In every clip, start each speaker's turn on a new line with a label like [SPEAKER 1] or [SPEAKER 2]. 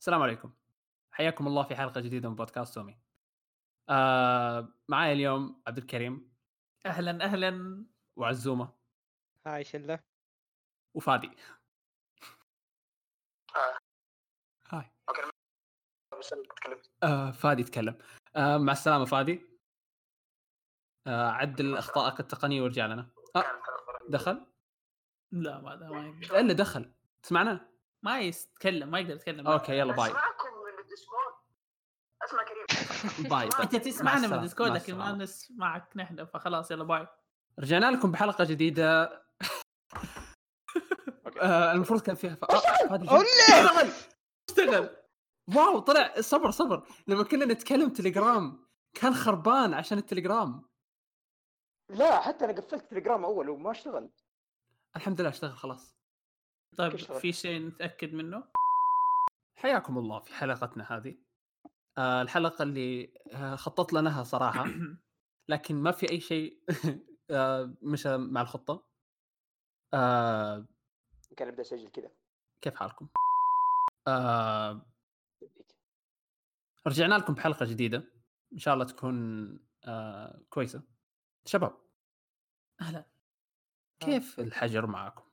[SPEAKER 1] السلام عليكم. حياكم الله في حلقة جديدة من بودكاست تومي آه معايا اليوم عبد الكريم.
[SPEAKER 2] أهلا أهلا
[SPEAKER 1] وعزومة.
[SPEAKER 3] هاي شلة.
[SPEAKER 1] وفادي.
[SPEAKER 4] آه.
[SPEAKER 1] هاي. آه فادي تكلم آه مع السلامة فادي. آه عدل اخطائك التقنية وارجع لنا. آه دخل؟
[SPEAKER 2] لا ما ما
[SPEAKER 1] إلا دخل. تسمعنا؟
[SPEAKER 2] ما يتكلم ما يقدر يتكلم
[SPEAKER 1] أوكي يلا باي.
[SPEAKER 4] اسمعكم من الديسكورد. أسمع كريم.
[SPEAKER 1] باي. أنت.
[SPEAKER 2] تسمعنا
[SPEAKER 1] مع
[SPEAKER 2] من. الديسكورد لكن ما. نسمعك نحن فخلاص يلا باي.
[SPEAKER 1] رجعنا لكم بحلقة جديدة. آه المفروض كان فيها. آه. اشتغل! اشتغل! واو طلع صبر صبر. لما كنا نتكلم تليجرام كان خربان عشان التليجرام.
[SPEAKER 5] لا حتى أنا قفلت تليجرام أول وما اشتغل.
[SPEAKER 1] الحمد لله اشتغل خلاص.
[SPEAKER 2] طيب؟ في شيء نتأكد منه؟
[SPEAKER 1] حياكم الله في حلقتنا هذه. آه الحلقة اللي آه خطط لها صراحة لكن ما في أي شيء آه مشى مع الخطة. آه
[SPEAKER 5] كان ابدا اسجل كذا.
[SPEAKER 1] كيف حالكم؟ آه رجعنا لكم بحلقة جديدة. إن شاء الله تكون آه كويسة. شباب.
[SPEAKER 2] أهلا.
[SPEAKER 1] كيف الحجر معاكم؟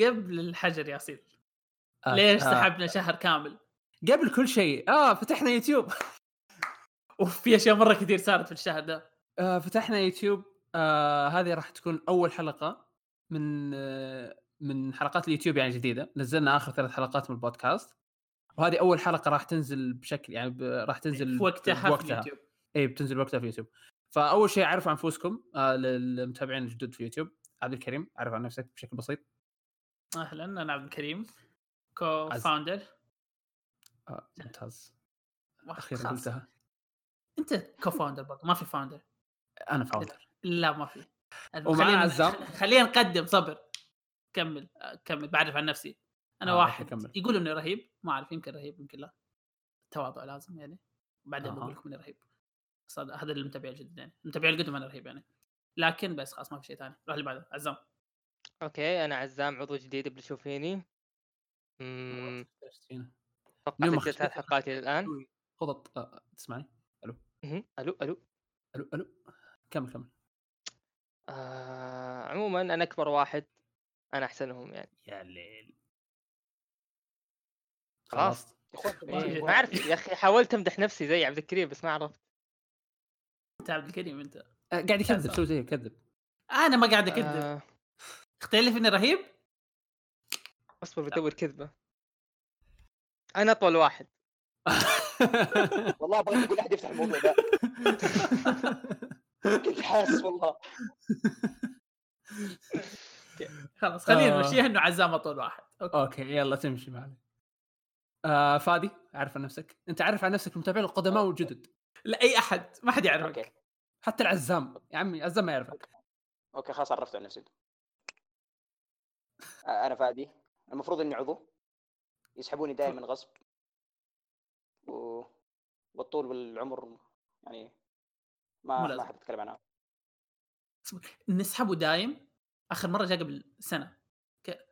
[SPEAKER 2] قبل الحجر يا سيدي
[SPEAKER 1] آه
[SPEAKER 2] ليش
[SPEAKER 1] آه.
[SPEAKER 2] سحبنا شهر كامل؟
[SPEAKER 1] قبل كل شيء. آه فتحنا يوتيوب.
[SPEAKER 2] وفي أشياء مرة كثير صارت في الشهر ده.
[SPEAKER 1] آه فتحنا يوتيوب. آه هذه راح تكون أول حلقة من آه من حلقات اليوتيوب يعني جديدة. نزلنا آخر ثلاث حلقات من البودكاست. وهذه أول حلقة راح تنزل بشكل يعني راح تنزل
[SPEAKER 2] في وقتها في
[SPEAKER 1] بوقتها.
[SPEAKER 2] اليوتيوب.
[SPEAKER 1] اي بتنزل وقتها في يوتيوب. فأول شيء عرفوا أنفسكم آه للمتابعين الجدد في يوتيوب. عبد الكريم عرف عن نفسك بشكل بسيط.
[SPEAKER 2] أهلا أنا عبد الكريم co-founder
[SPEAKER 1] آه ممتاز.
[SPEAKER 2] أخيرا.
[SPEAKER 1] قلتها.
[SPEAKER 2] أنت co-founder برضه ما في founder
[SPEAKER 1] أنا founder
[SPEAKER 2] لا ما في.
[SPEAKER 1] ومعنا عزام.
[SPEAKER 2] خلينا نقدم صبر. كمل آه، كمل بعرف عن نفسي. أنا
[SPEAKER 1] آه،
[SPEAKER 2] واحد.
[SPEAKER 1] كمل.
[SPEAKER 2] يقولوا إني رهيب ما أعرف يمكن رهيب يمكن لا. تواضع لازم يعني. بعدين
[SPEAKER 1] أها.
[SPEAKER 2] بقول لكم إني رهيب. هذا هذا المتابع الجديد يعني المتابع القدم أنا رهيب يعني. لكن بس خلاص ما في شيء ثاني. روح اللي بعده عزام.
[SPEAKER 3] أوكي أنا عزام عضو جديد بتشوف فيني امم
[SPEAKER 1] فينا.
[SPEAKER 3] أتوقع
[SPEAKER 1] اليوم
[SPEAKER 3] سجلت
[SPEAKER 1] أخ-
[SPEAKER 3] ثلاث حلقات إلى الان
[SPEAKER 1] خطط آه تسمعني؟
[SPEAKER 3] مهم. ألو ألو.
[SPEAKER 1] ألو ألو. كمل كمل.
[SPEAKER 3] آه عموما أنا أكبر واحد أنا أحسنهم يعني.
[SPEAKER 1] يا ليل.
[SPEAKER 3] خلاص.
[SPEAKER 1] خلاص
[SPEAKER 2] إيه.
[SPEAKER 3] ما أعرف يا أخي حاولت أمدح نفسي زي عبد الكريم بس ما عرفت.
[SPEAKER 2] أنت عبد الكريم أنت.
[SPEAKER 1] آه قاعد يكذب. سوي زي يكذب.
[SPEAKER 2] أنا ما قاعد
[SPEAKER 3] أكذب.
[SPEAKER 2] اختلف إني رهيب؟
[SPEAKER 3] اصبر بدور كذبة. أنا أطول واحد.
[SPEAKER 5] والله بغيت أقول أحد يفتح الموضوع ده. كنت حاسس والله.
[SPEAKER 2] خلاص خلينا
[SPEAKER 1] آه.
[SPEAKER 2] نمشيها انه عزام أطول واحد. okay.
[SPEAKER 1] okay يلا تمشي معنا آه فادي عرف عن نفسك. أنت عارف عن نفسك المتابعين القدماء والجدد
[SPEAKER 2] لا أي أحد. ما حد يعرفك.
[SPEAKER 5] okay.
[SPEAKER 1] حتى العزام. يا عمي عزام ما يعرفك.
[SPEAKER 5] okay خلاص عرفت عن نفسي. أنا فادي. المفروض إني عضو. يسحبوني دائما غصب. و... والطول والعمر يعني ما
[SPEAKER 2] لازم.
[SPEAKER 5] ما أحب أتكلم عنها.
[SPEAKER 2] نسحبه دايم. آخر مرة جاء قبل سنة. ك...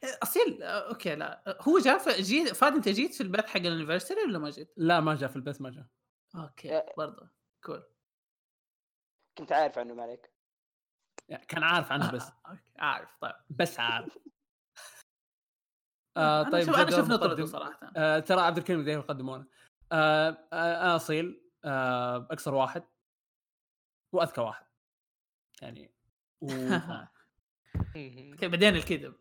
[SPEAKER 2] أصيل okay لا. هو جاء ف- جيت فادي أنت جيت في البث حق ال anniversary ولا ما جيت؟
[SPEAKER 1] لا ما جاء في البث ما جاء.
[SPEAKER 5] okay.
[SPEAKER 2] برضه cool.
[SPEAKER 5] كنت عارف عنه ما عليك
[SPEAKER 1] يعني كان عارف عنه بس.
[SPEAKER 2] okay، عارف طيب.
[SPEAKER 1] بس عارف. آه طيب
[SPEAKER 2] شوف- أنا نطرده
[SPEAKER 1] مقدم.
[SPEAKER 2] صراحة.
[SPEAKER 1] آه ترى عبد الكريم ذي يقدمونه. آه آه أنا أصيل آه اقصر واحد وأذكى واحد. يعني و...
[SPEAKER 2] أوكي بعدين الكذب.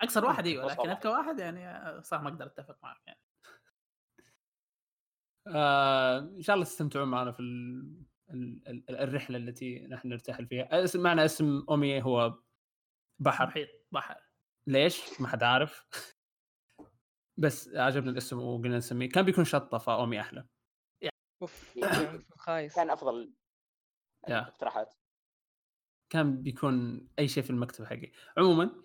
[SPEAKER 2] اقصر واحد
[SPEAKER 5] أيوه.
[SPEAKER 2] لكن أذكى واحد يعني آه، صح ما أقدر أتفق معك يعني.
[SPEAKER 1] آه إن شاء الله تستمتعون معنا في الرحلة التي نحن نرتحل فيها. اسم معنا اسم امي هو بحر.
[SPEAKER 2] محيط بحر.
[SPEAKER 1] ليش؟ ما حد عارف. بس عجبنا الاسم وقلنا نسميه. كان بيكون شطه فامي
[SPEAKER 3] أحلى. أوف. خايس.
[SPEAKER 5] كان
[SPEAKER 1] أفضل.
[SPEAKER 5] اقتراحات
[SPEAKER 1] كان بيكون أي شيء في المكتب حقي. عموما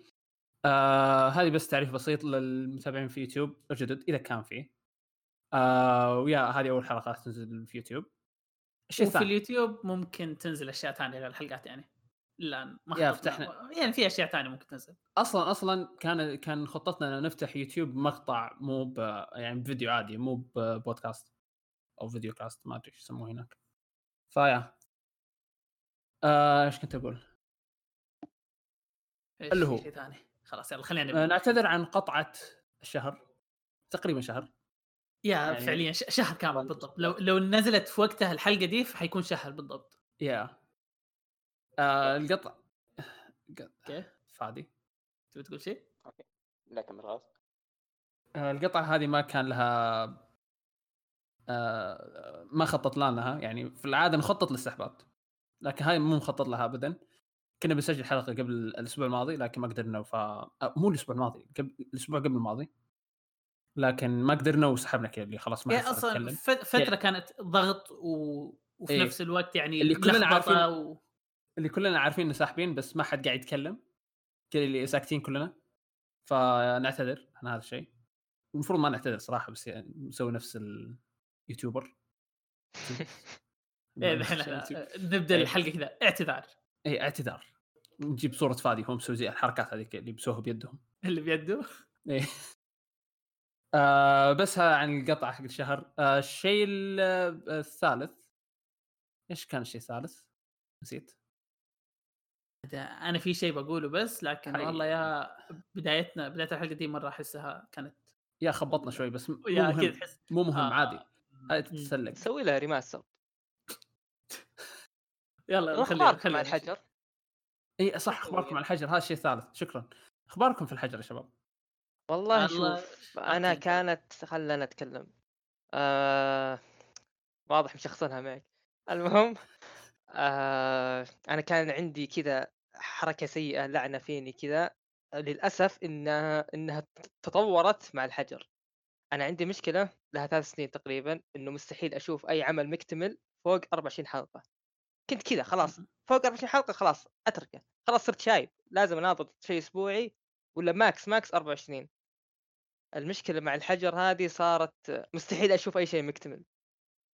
[SPEAKER 1] آه هذه بس تعريف بسيط للمتابعين في يوتيوب. الجدد إذا كان فيه آه ويا هذه أول حلقات تنزل في يوتيوب.
[SPEAKER 2] وفي اليوتيوب ممكن تنزل أشياء ثانية غير الحلقات يعني لا ما.
[SPEAKER 1] فتحنا.
[SPEAKER 2] يعني في أشياء ثانية ممكن تنزل
[SPEAKER 1] أصلا أصلا كان كان خطتنا ان نفتح يوتيوب مقطع مو ب يعني فيديو عادي مو ببودكاست أو فيديو كاست ما أدري إيش يسموه هناك فيا آه، إيش كنت
[SPEAKER 2] أقول؟
[SPEAKER 1] اللي هو.
[SPEAKER 2] شيء ثاني خلاص يلا خلينا
[SPEAKER 1] آه، نعتذر عن قطعة الشهر تقريبا شهر
[SPEAKER 2] يا
[SPEAKER 1] يعني-
[SPEAKER 2] فعليا ش- شهر كامل بالضبط. لو لو نزلت في وقتها الحلقة دي فحيكون شهر بالضبط.
[SPEAKER 1] يا. آه القطع.
[SPEAKER 2] أوكي.
[SPEAKER 1] فادي
[SPEAKER 2] تبي تقول شيء؟
[SPEAKER 5] لا كمل خلاص.
[SPEAKER 1] آه، القطعة هذه ما كان لها آه، ما خطط لها يعني في العادة نخطط للاستحباط لكن هاي مو مخطط لها ابدا. كنا بنسجل حلقة قبل الأسبوع الماضي لكن ما قدرنا ف آه، مو الأسبوع الماضي قبل الأسبوع قبل الماضي. لكن ما قدرنا وسحبنا كذا اللي خلاص ما صار
[SPEAKER 2] أصلا
[SPEAKER 1] يتكلم.
[SPEAKER 2] ف- فترة كانت ضغط و... وفي
[SPEAKER 1] إيه.
[SPEAKER 2] نفس الوقت يعني
[SPEAKER 1] اللي كلنا عارفين-
[SPEAKER 2] و...
[SPEAKER 1] اللي كلنا عارفين إنه ساحبين بس ما حد قاعد يتكلم. كذا اللي ساكتين كلنا. فنعتذر عن هذا الشيء. المفروض ما نعتذر صراحة بس يعني نسوي نفس اليوتيوبر
[SPEAKER 2] إيه نبدأ
[SPEAKER 1] إيه.
[SPEAKER 2] الحلقة كذا. اعتذار.
[SPEAKER 1] اي اعتذار. نجيب صورة فادي هم مسوي زي الحركات هذيك اللي بيسووها بيدهم.
[SPEAKER 2] اللي بيده.
[SPEAKER 1] إيه. آه بس عن القطعة حق الشهر. آه الشيء ال- آه، الثالث. إيش كان الشيء الثالث؟ نسيت.
[SPEAKER 2] أنا في شيء بقوله بس لكن
[SPEAKER 1] حي.
[SPEAKER 2] والله يا بدايتنا بداية الحلقة دي مرة أحسها كانت
[SPEAKER 1] يا خبطنا شوي بس مو
[SPEAKER 2] يا
[SPEAKER 1] مهم
[SPEAKER 2] كذا تحس
[SPEAKER 1] مو مهم
[SPEAKER 2] آه.
[SPEAKER 1] عادي. هاي
[SPEAKER 2] مم.
[SPEAKER 1] تتسلق.
[SPEAKER 3] سوي لها ريماستر
[SPEAKER 2] يلا خلينا
[SPEAKER 3] مع الحجر.
[SPEAKER 1] إي صح أخباركم عن الحجر. هذا الشيء الثالث. شكرا. أخباركم في الحجر يا شباب؟
[SPEAKER 3] والله
[SPEAKER 2] الله-
[SPEAKER 3] شوف
[SPEAKER 2] أنا.
[SPEAKER 3] كانت خلنا نتكلم. آه واضح مشخصنها معك. المهم آه أنا كان عندي كذا حركة سيئة لعنة فيني كذا. للأسف إنها إنها تطورت مع الحجر. أنا عندي مشكلة لها ثلاث سنين تقريبا إنه مستحيل أشوف أي عمل مكتمل فوق 24 حلقة. كنت كذا خلاص فوق 24 حلقة خلاص أتركه. خلاص صرت شايب. لازم اناظر شيء أسبوعي ولا max max 24 المشكلة مع الحجر هذه صارت مستحيل أشوف أي شيء مكتمل.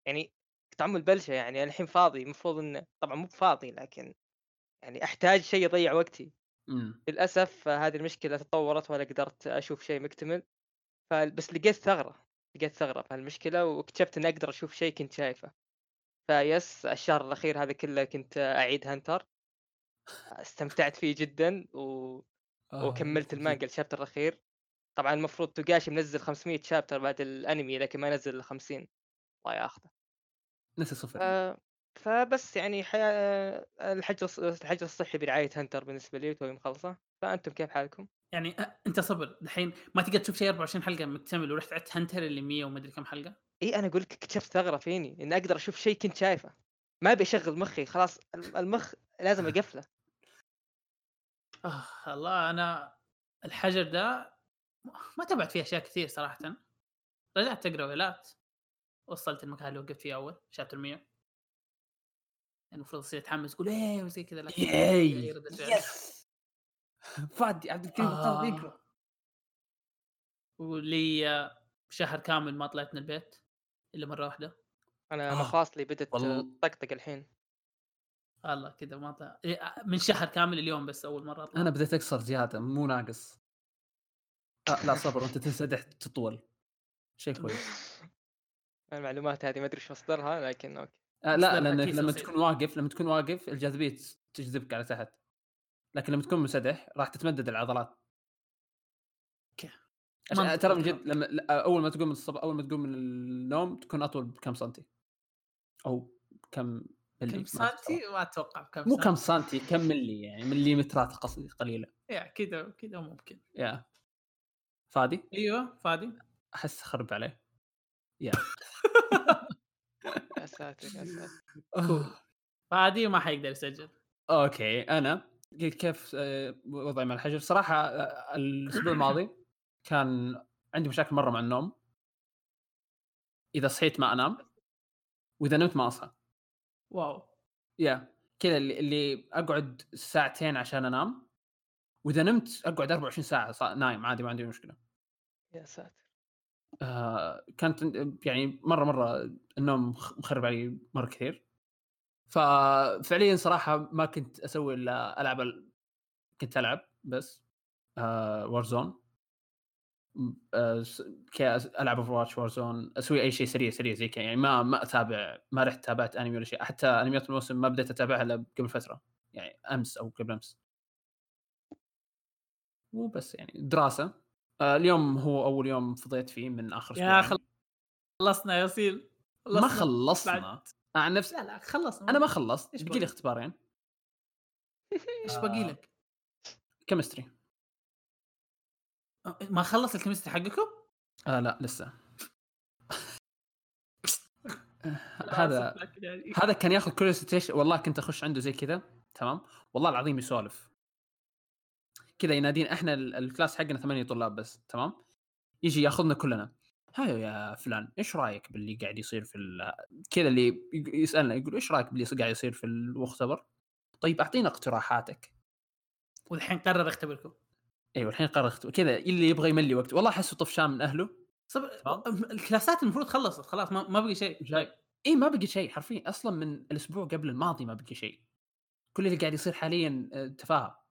[SPEAKER 3] يعني طعم البلشه يعني الحين فاضي المفروض إنه طبعا مو فاضي لكن يعني أحتاج شيء يضيع وقتي. إمم. للأسف هذه المشكلة تطورت ولا قدرت أشوف شيء مكتمل. فبس لقيت ثغرة لقيت ثغرة في هالمشكلة واكتشفت إني أقدر أشوف شيء كنت شايفه. فيس الشهر الأخير هذا كله كنت أعيد هنتر استمتعت فيه جدا و...
[SPEAKER 1] آه،
[SPEAKER 3] وكملت المانجا الشابتر الأخير. طبعا المفروض توغاشي منزل 500 شابتر بعد الأنمي لكن ما نزل إلا 50 الله ياخذه.
[SPEAKER 1] نسي صفر.
[SPEAKER 3] فبس يعني حياة الحجر الحجر الصحي برعاية هنتر بالنسبة لي توي مخلصة. فأنتم كيف حالكم؟
[SPEAKER 2] يعني أنت صبر. الحين ما تقدر تشوف شيء 24 حلقة مكتمل ورحت عدت هنتر اللي 100 ومدري كم حلقة.
[SPEAKER 3] إي أنا أقول لك اكتشفت ثغرة فيني إني أقدر أشوف شيء كنت شايفه. ما أبي أشغل مخي خلاص الم- المخ لازم أقفله.
[SPEAKER 2] آه الله أنا الحجر ده ما تابعت فيه أشياء كثير صراحة. رجعت أقرأ ويلات. وصلت المكان اللي وقفت فيه أول شابتر 100 يعني المفروض أصير أتحمس أقول إيه وزي كذا لكن
[SPEAKER 1] ياي
[SPEAKER 2] هي ردة فعل.
[SPEAKER 1] يس. فادي عبد الكريم
[SPEAKER 2] آه.
[SPEAKER 1] بطل يقرا
[SPEAKER 2] ولي آه، شهر كامل ما طلعت من البيت إلا مرة واحدة.
[SPEAKER 3] أنا
[SPEAKER 1] آه،
[SPEAKER 3] مفاصلي بدت. تطقطق الحين.
[SPEAKER 2] الله كذا ما طلع إيه، من شهر كامل اليوم بس أول مرة أطلع.
[SPEAKER 1] أنا بديت أكسر زيادة مو ناقص. آه لا صبر وانت تنسدح تطول. شيء كويس.
[SPEAKER 3] المعلومات هذه ما أدري إيش مصدرها لكن okay.
[SPEAKER 1] آه لا لانك
[SPEAKER 2] كيس
[SPEAKER 1] لما. تكون واقف لما تكون واقف الجاذبية تجذبك على تحت. لكن لما تكون منسدح راح تتمدد العضلات.
[SPEAKER 2] أوكي.
[SPEAKER 1] ترى من. جد لما أول ما تقوم من الصبح أول ما تقوم من النوم تكون أطول بكم سنتي. أو كم
[SPEAKER 2] كم سنتي؟ ما أتوقع بكم
[SPEAKER 1] مو كم سنتي. كم ملي يعني مليمترات قصدي قليلة.
[SPEAKER 2] يا كذا كذا ممكن.
[SPEAKER 1] يا. فادي؟
[SPEAKER 2] أيوه فادي.
[SPEAKER 1] أحس خرب عليه. يا.
[SPEAKER 3] يا ساتر يا ساتر.
[SPEAKER 2] فادي ما حيقدر يسجل.
[SPEAKER 1] okay أنا كيف آه، وضعي مع الحجر. صراحة آه، الأسبوع الماضي كان عندي مشاكل مرة مع النوم. إذا صحيت ما أنام وإذا نمت ما أصحى.
[SPEAKER 2] wow.
[SPEAKER 1] يا كذا اللي, اللي أقعد ساعتين عشان أنام وإذا نمت أقعد 24 ساعة نايم عادي ما عندي مشكلة.
[SPEAKER 3] يا ساتر.
[SPEAKER 1] آه كانت يعني مرة مرة النوم مخ- مخرب علي مرة كثير. ففعليا صراحة ما كنت أسوي إلا ألعب ال... كنت ألعب بس آه Warzone ألعب Overwatch Warzone أسوي أي شيء سريع سريع زي كذا يعني ما ما أتابع ما رحت تابعت انمي ولا شيء حتى أنميات الموسم ما بديت أتابعها إلا قبل فترة يعني أمس أو قبل أمس. مو بس يعني دراسة. آه اليوم هو أول يوم فضيت فيه من آخر
[SPEAKER 2] يا. خلصنا يا ياسين
[SPEAKER 1] ما خلصنا.
[SPEAKER 2] بعد.
[SPEAKER 1] عن نفسي
[SPEAKER 2] لا لا خلصنا.
[SPEAKER 1] أنا ما خلصت. باقي لي؟ اختبارين.
[SPEAKER 2] إيش باقي لك؟
[SPEAKER 1] chemistry
[SPEAKER 2] ما خلص ال chemistry حقكم؟
[SPEAKER 1] آه لا لسه. هذا هذا كان ياخذ كل station والله كنت أخش عنده زي كذا. تمام؟ والله العظيم يسولف. كذا ينادين إحنا ال- الكلاس حقنا ثمانية طلاب بس. تمام؟ يجي ياخذنا كلنا. هاي يا فلان إيش رأيك باللي قاعد يصير في ال- كذا اللي يسألنا يقول إيش رأيك باللي قاعد يصير في المختبر طيب أعطينا اقتراحاتك.
[SPEAKER 2] والحين قرر يختبركم.
[SPEAKER 1] إيوه الحين قرر اختبار كذا اللي يبغى يملي وقت. والله أحسه طفشان من أهله.
[SPEAKER 2] صب... الكلاسات المفروض خلصت خلاص ما, ما بقي شيء.
[SPEAKER 1] جاي. اي ما بقي شيء حرفيا. أصلا من الأسبوع قبل الماضي ما بقي شيء. كل اللي قاعد يصير حاليا آه، تفاهه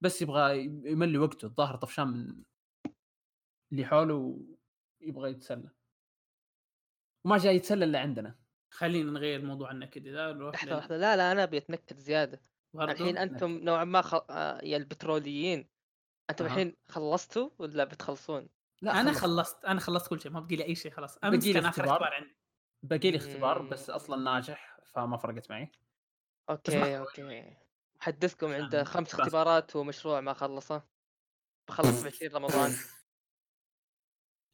[SPEAKER 1] بس يبغى يملي وقته. الظاهر طفشان من اللي حوله ويبغى يتسلى. وما جاي يتسلى إلا عندنا.
[SPEAKER 2] خلينا نغير موضوع النكد ذا نروح لحظة
[SPEAKER 3] لحظة. لا لا أنا أبي أتنكد زيادة.
[SPEAKER 2] برضو.
[SPEAKER 3] الحين أنتم نوعا ما خ... آه، يا البتروليين. أنتم
[SPEAKER 1] أها.
[SPEAKER 3] الحين خلصتوا ولا بتخلصون؟
[SPEAKER 1] لا
[SPEAKER 2] أنا
[SPEAKER 1] خلص.
[SPEAKER 2] خلصت أنا خلصت كل شيء ما بقي لي أي شيء خلاص
[SPEAKER 1] بقي
[SPEAKER 2] امس
[SPEAKER 1] لي
[SPEAKER 2] كان آخر
[SPEAKER 1] اختبار.
[SPEAKER 2] عندي
[SPEAKER 1] باقي لي اختبار
[SPEAKER 3] مم.
[SPEAKER 1] بس أصلا ناجح فما فرقت معي
[SPEAKER 3] أوكي أوكي احدثكم عنده
[SPEAKER 2] عشان
[SPEAKER 3] خمس
[SPEAKER 2] بس.
[SPEAKER 3] اختبارات ومشروع ما خلصه بخلص ب 20 رمضان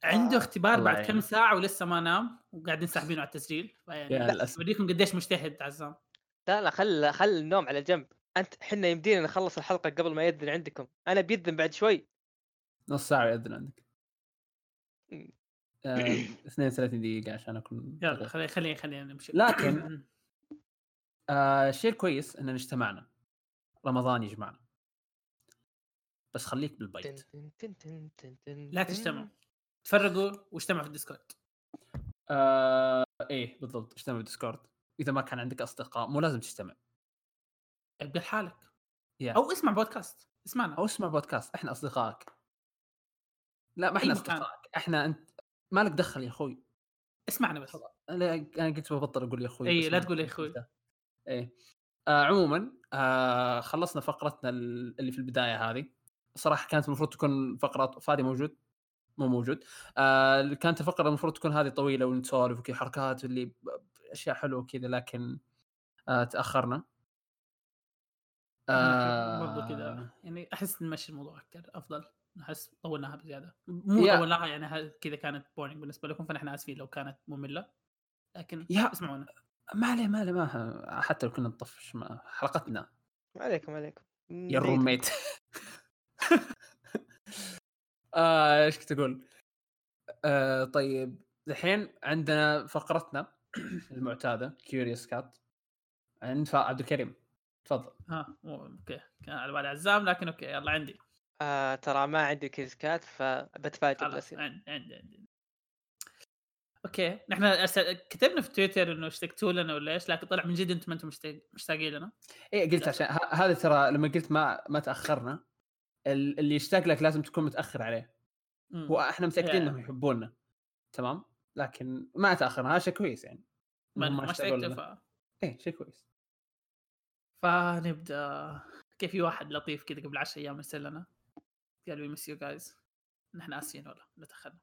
[SPEAKER 2] عنده اختبار بعد. كم ساعة ولسه ما نام وقاعدين ساحبينه على التسجيل فيعني
[SPEAKER 1] للأسف
[SPEAKER 2] بديكم قديش مجتهد عزام
[SPEAKER 3] لا لا خل خل النوم على جنب أنت حنا يمدينا نخلص الحلقة قبل ما يذن عندكم. أنا بيذن بعد شوي.
[SPEAKER 1] نص ساعة يأذن عندك.
[SPEAKER 3] مم.
[SPEAKER 1] آه 32 دقيقة عشان أكون
[SPEAKER 2] يلا خلينا خلينا نمشي.
[SPEAKER 1] لكن- آه الشيء الكويس اننا اجتمعنا. رمضان يجمعنا. بس خليك بالبيت.
[SPEAKER 3] تن- تن- تن- تن- تن-
[SPEAKER 2] لا
[SPEAKER 3] تن.
[SPEAKER 2] تجتمعوا. تفرقوا واجتمعوا في الديسكورد.
[SPEAKER 1] آه إيه بالضبط. اجتمع بالديسكورد إذا ما كان عندك أصدقاء مو لازم تجتمع.
[SPEAKER 2] ابقى لحالك.
[SPEAKER 1] يا.
[SPEAKER 2] أو اسمع بودكاست. اسمعنا.
[SPEAKER 1] أو اسمع بودكاست. إحنا أصدقائك. لا ما
[SPEAKER 2] إحنا.
[SPEAKER 1] أصدقائك. إحنا أنت مالك دخل يا أخوي.
[SPEAKER 2] اسمعنا بس.
[SPEAKER 1] أنا أنا قلت ببطل أقول يا
[SPEAKER 2] أخوي
[SPEAKER 1] بس
[SPEAKER 2] لا تقول يا.
[SPEAKER 1] قلتها. إيه آه عموما آه خلصنا فقرتنا ال- اللي في البداية هذه. صراحة كانت المفروض تكون فقره فادي موجود؟ مو موجود. آه كانت الفقرة المفروض تكون هذه طويلة ونسولف وكذا حركات اللي أشياء حلوة وكذا لكن آه تأخرنا.
[SPEAKER 2] برضو
[SPEAKER 1] آه،
[SPEAKER 2] كذا يعني أحس نمشي الموضوع أكثر أفضل أحس طولناها بزيادة مو
[SPEAKER 1] يا.
[SPEAKER 2] طولناها يعني كذا كانت بورنينج بالنسبة لكم فنحن آسفين لو كانت مملة لكن
[SPEAKER 1] يا.
[SPEAKER 2] اسمعونا
[SPEAKER 1] ما عليه ما عليه ما حتى لو كنا نطفش ما حلقتنا
[SPEAKER 3] ما عليكم عليكم
[SPEAKER 1] يا. الروميت آه، إيش كنت أقول؟ آه طيب الحين عندنا فقرتنا المعتادة Curious Cat عند عبد الكريم تفضل.
[SPEAKER 2] ها مو أوكي كان على بالي عزام لكن أوكي يلا عندي.
[SPEAKER 3] آه ترى ما عندي كيزكات فبتفاجئ
[SPEAKER 2] خلاص
[SPEAKER 3] بالاسئله
[SPEAKER 2] عندي عندي عندي. أوكي نحن أرسل- كتبنا في تويتر إنه اشتقتوا لنا ولا إيش لكن طلع من جد أنتم ما أنتم مشتاق- مشتاقين لنا.
[SPEAKER 1] إيه قلت عشان ه- هذا ترى لما قلت ما ما تأخرنا ال- اللي يشتاق لك لازم تكون متأخر عليه.
[SPEAKER 2] مم.
[SPEAKER 1] هو إحنا
[SPEAKER 2] متأكدين.
[SPEAKER 1] إنهم يحبوننا تمام؟ لكن ما تأخرنا هذا شيء كويس يعني.
[SPEAKER 2] ما ما
[SPEAKER 1] لنا.
[SPEAKER 2] ف...
[SPEAKER 1] إيه شيء كويس.
[SPEAKER 2] فنبدأ. كيف في واحد لطيف كذا قبل 10 أيام ارسل لنا. قال وي مس يو جايز نحن آسفين والله لا تاخرنا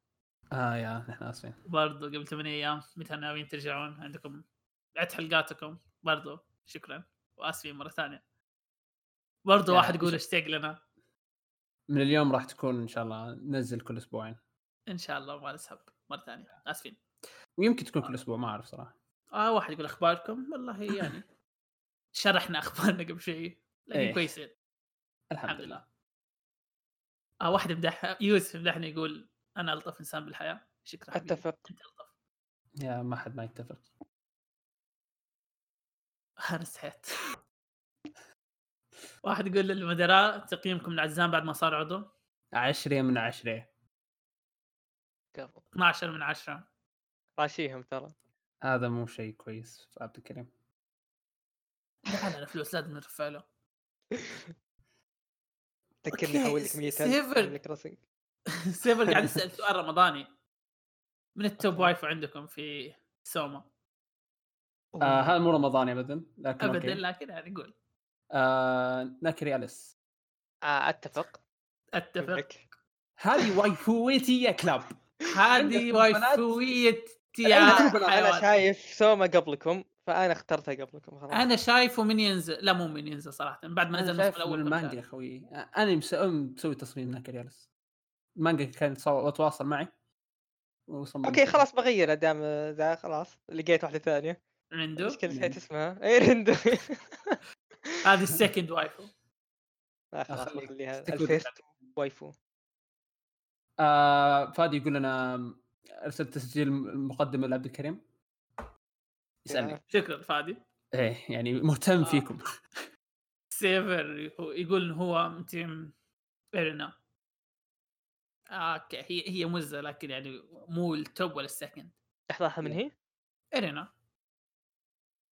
[SPEAKER 1] آه يا نحن آسفين.
[SPEAKER 2] برضو قبل 8 أيام متى ناويين ترجعون عندكم؟ عد حلقاتكم. برضو شكرا. وآسفين مرة ثانية. برضو واحد يقول اشتاق لنا.
[SPEAKER 1] من اليوم راح تكون إن شاء الله ننزل كل أسبوعين.
[SPEAKER 2] إن شاء الله ما نسحب مرة ثانية. آسفين.
[SPEAKER 1] ويمكن تكون كل أسبوع ما أعرف صراحة.
[SPEAKER 2] آه واحد يقول أخباركم؟ والله يعني. شرحنا أخبارنا قبل شيء لكن
[SPEAKER 1] إيه.
[SPEAKER 2] كويسين.
[SPEAKER 1] الحمد
[SPEAKER 2] الحمد
[SPEAKER 1] لله.
[SPEAKER 2] آه واحد يمدح يوسف يمدحني يقول أنا ألطف إنسان بالحياة. شكرا. حبيبي.
[SPEAKER 3] أتفق.
[SPEAKER 2] أنت ألطف.
[SPEAKER 1] يا ما حد ما يتفق.
[SPEAKER 2] أنا استحيت واحد يقول للمدراء تقييمكم لعزام بعد ما صار عضو؟
[SPEAKER 1] عشرة من عشرة.
[SPEAKER 3] قبل.
[SPEAKER 2] 12 من 10
[SPEAKER 3] راشيهم ترى.
[SPEAKER 1] هذا مو شيء كويس عبد الكريم.
[SPEAKER 2] دفع لنا فلوس لازم ندفع له.
[SPEAKER 3] ذكرني
[SPEAKER 2] أوكي،
[SPEAKER 3] أحول لك 100
[SPEAKER 2] سيفر.
[SPEAKER 3] Crossing
[SPEAKER 2] سيفر قاعد يسأل سؤال رمضاني. من التوب. waifu عندكم في سوما
[SPEAKER 1] آه هذا مو رمضاني ابدا لكن
[SPEAKER 2] ابدا لكن يعني قول.
[SPEAKER 1] آه ناكري أليس.
[SPEAKER 3] آه
[SPEAKER 2] أتفق.
[SPEAKER 3] أتفق.
[SPEAKER 1] هذه waifu يتي يا كلاب.
[SPEAKER 2] هذه
[SPEAKER 1] waifu
[SPEAKER 2] يتي يا أنا.
[SPEAKER 3] شايف سوما قبلكم. فأنا اخترتها قبلكم خلاص.
[SPEAKER 2] أنا شايفه من ينزل لا مو من ينزل صراحة بعد ما نزل
[SPEAKER 1] النسخة
[SPEAKER 2] الأول
[SPEAKER 1] المانجا. يا أخوي أنا مس- مسوي تصميم ناكري اليس المانجا كان يتواصل معي. وصمم
[SPEAKER 3] أوكي خلاص بغيرها دام ذا خلاص. لقيت واحدة ثانية.
[SPEAKER 2] ريندو
[SPEAKER 3] المشكلة نسيت اسمها. اي رندو.
[SPEAKER 2] هذه ال second waifu.
[SPEAKER 3] لا خلاص بخليها
[SPEAKER 1] ال
[SPEAKER 3] first waifu.
[SPEAKER 1] آه فادي يقول لنا ارسلت تسجيل المقدمه لعبد الكريم.
[SPEAKER 3] يسألني.
[SPEAKER 2] شكرا فادي.
[SPEAKER 1] إيه يعني مهتم
[SPEAKER 2] آه.
[SPEAKER 1] فيكم.
[SPEAKER 2] سيفر يقول هو من team إيرينا. آه، أوكي هي هي مزة لكن يعني مو ال top ولا ال
[SPEAKER 3] second لحظه من هي؟
[SPEAKER 2] إيرينا.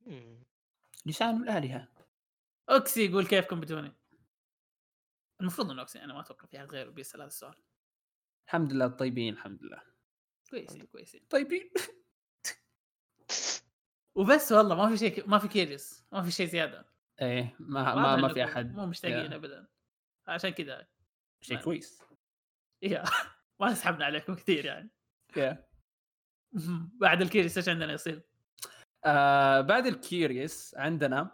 [SPEAKER 3] مم.
[SPEAKER 1] لسان الآلهة.
[SPEAKER 2] أوكسي يقول كيفكم بدوني؟ المفروض انه أوكسي أنا ما أتوقع في احد غيره بيسأل هذا السؤال.
[SPEAKER 1] الحمد لله طيبين الحمد لله.
[SPEAKER 2] كويسين كويسين.
[SPEAKER 1] طيبين.
[SPEAKER 2] وبس والله ما في شيء ما في كيريس ما في شيء زيادة.
[SPEAKER 1] إيه ما ما, ما في أحد.
[SPEAKER 2] مو مشتاقين. ابدا. عشان كذا.
[SPEAKER 1] شيء كويس.
[SPEAKER 2] يا ما سحبنا عليكم كثير يعني.
[SPEAKER 1] يا.
[SPEAKER 2] بعد الكيريس إيش عندنا يصير؟
[SPEAKER 1] آه بعد الكيوريوس عندنا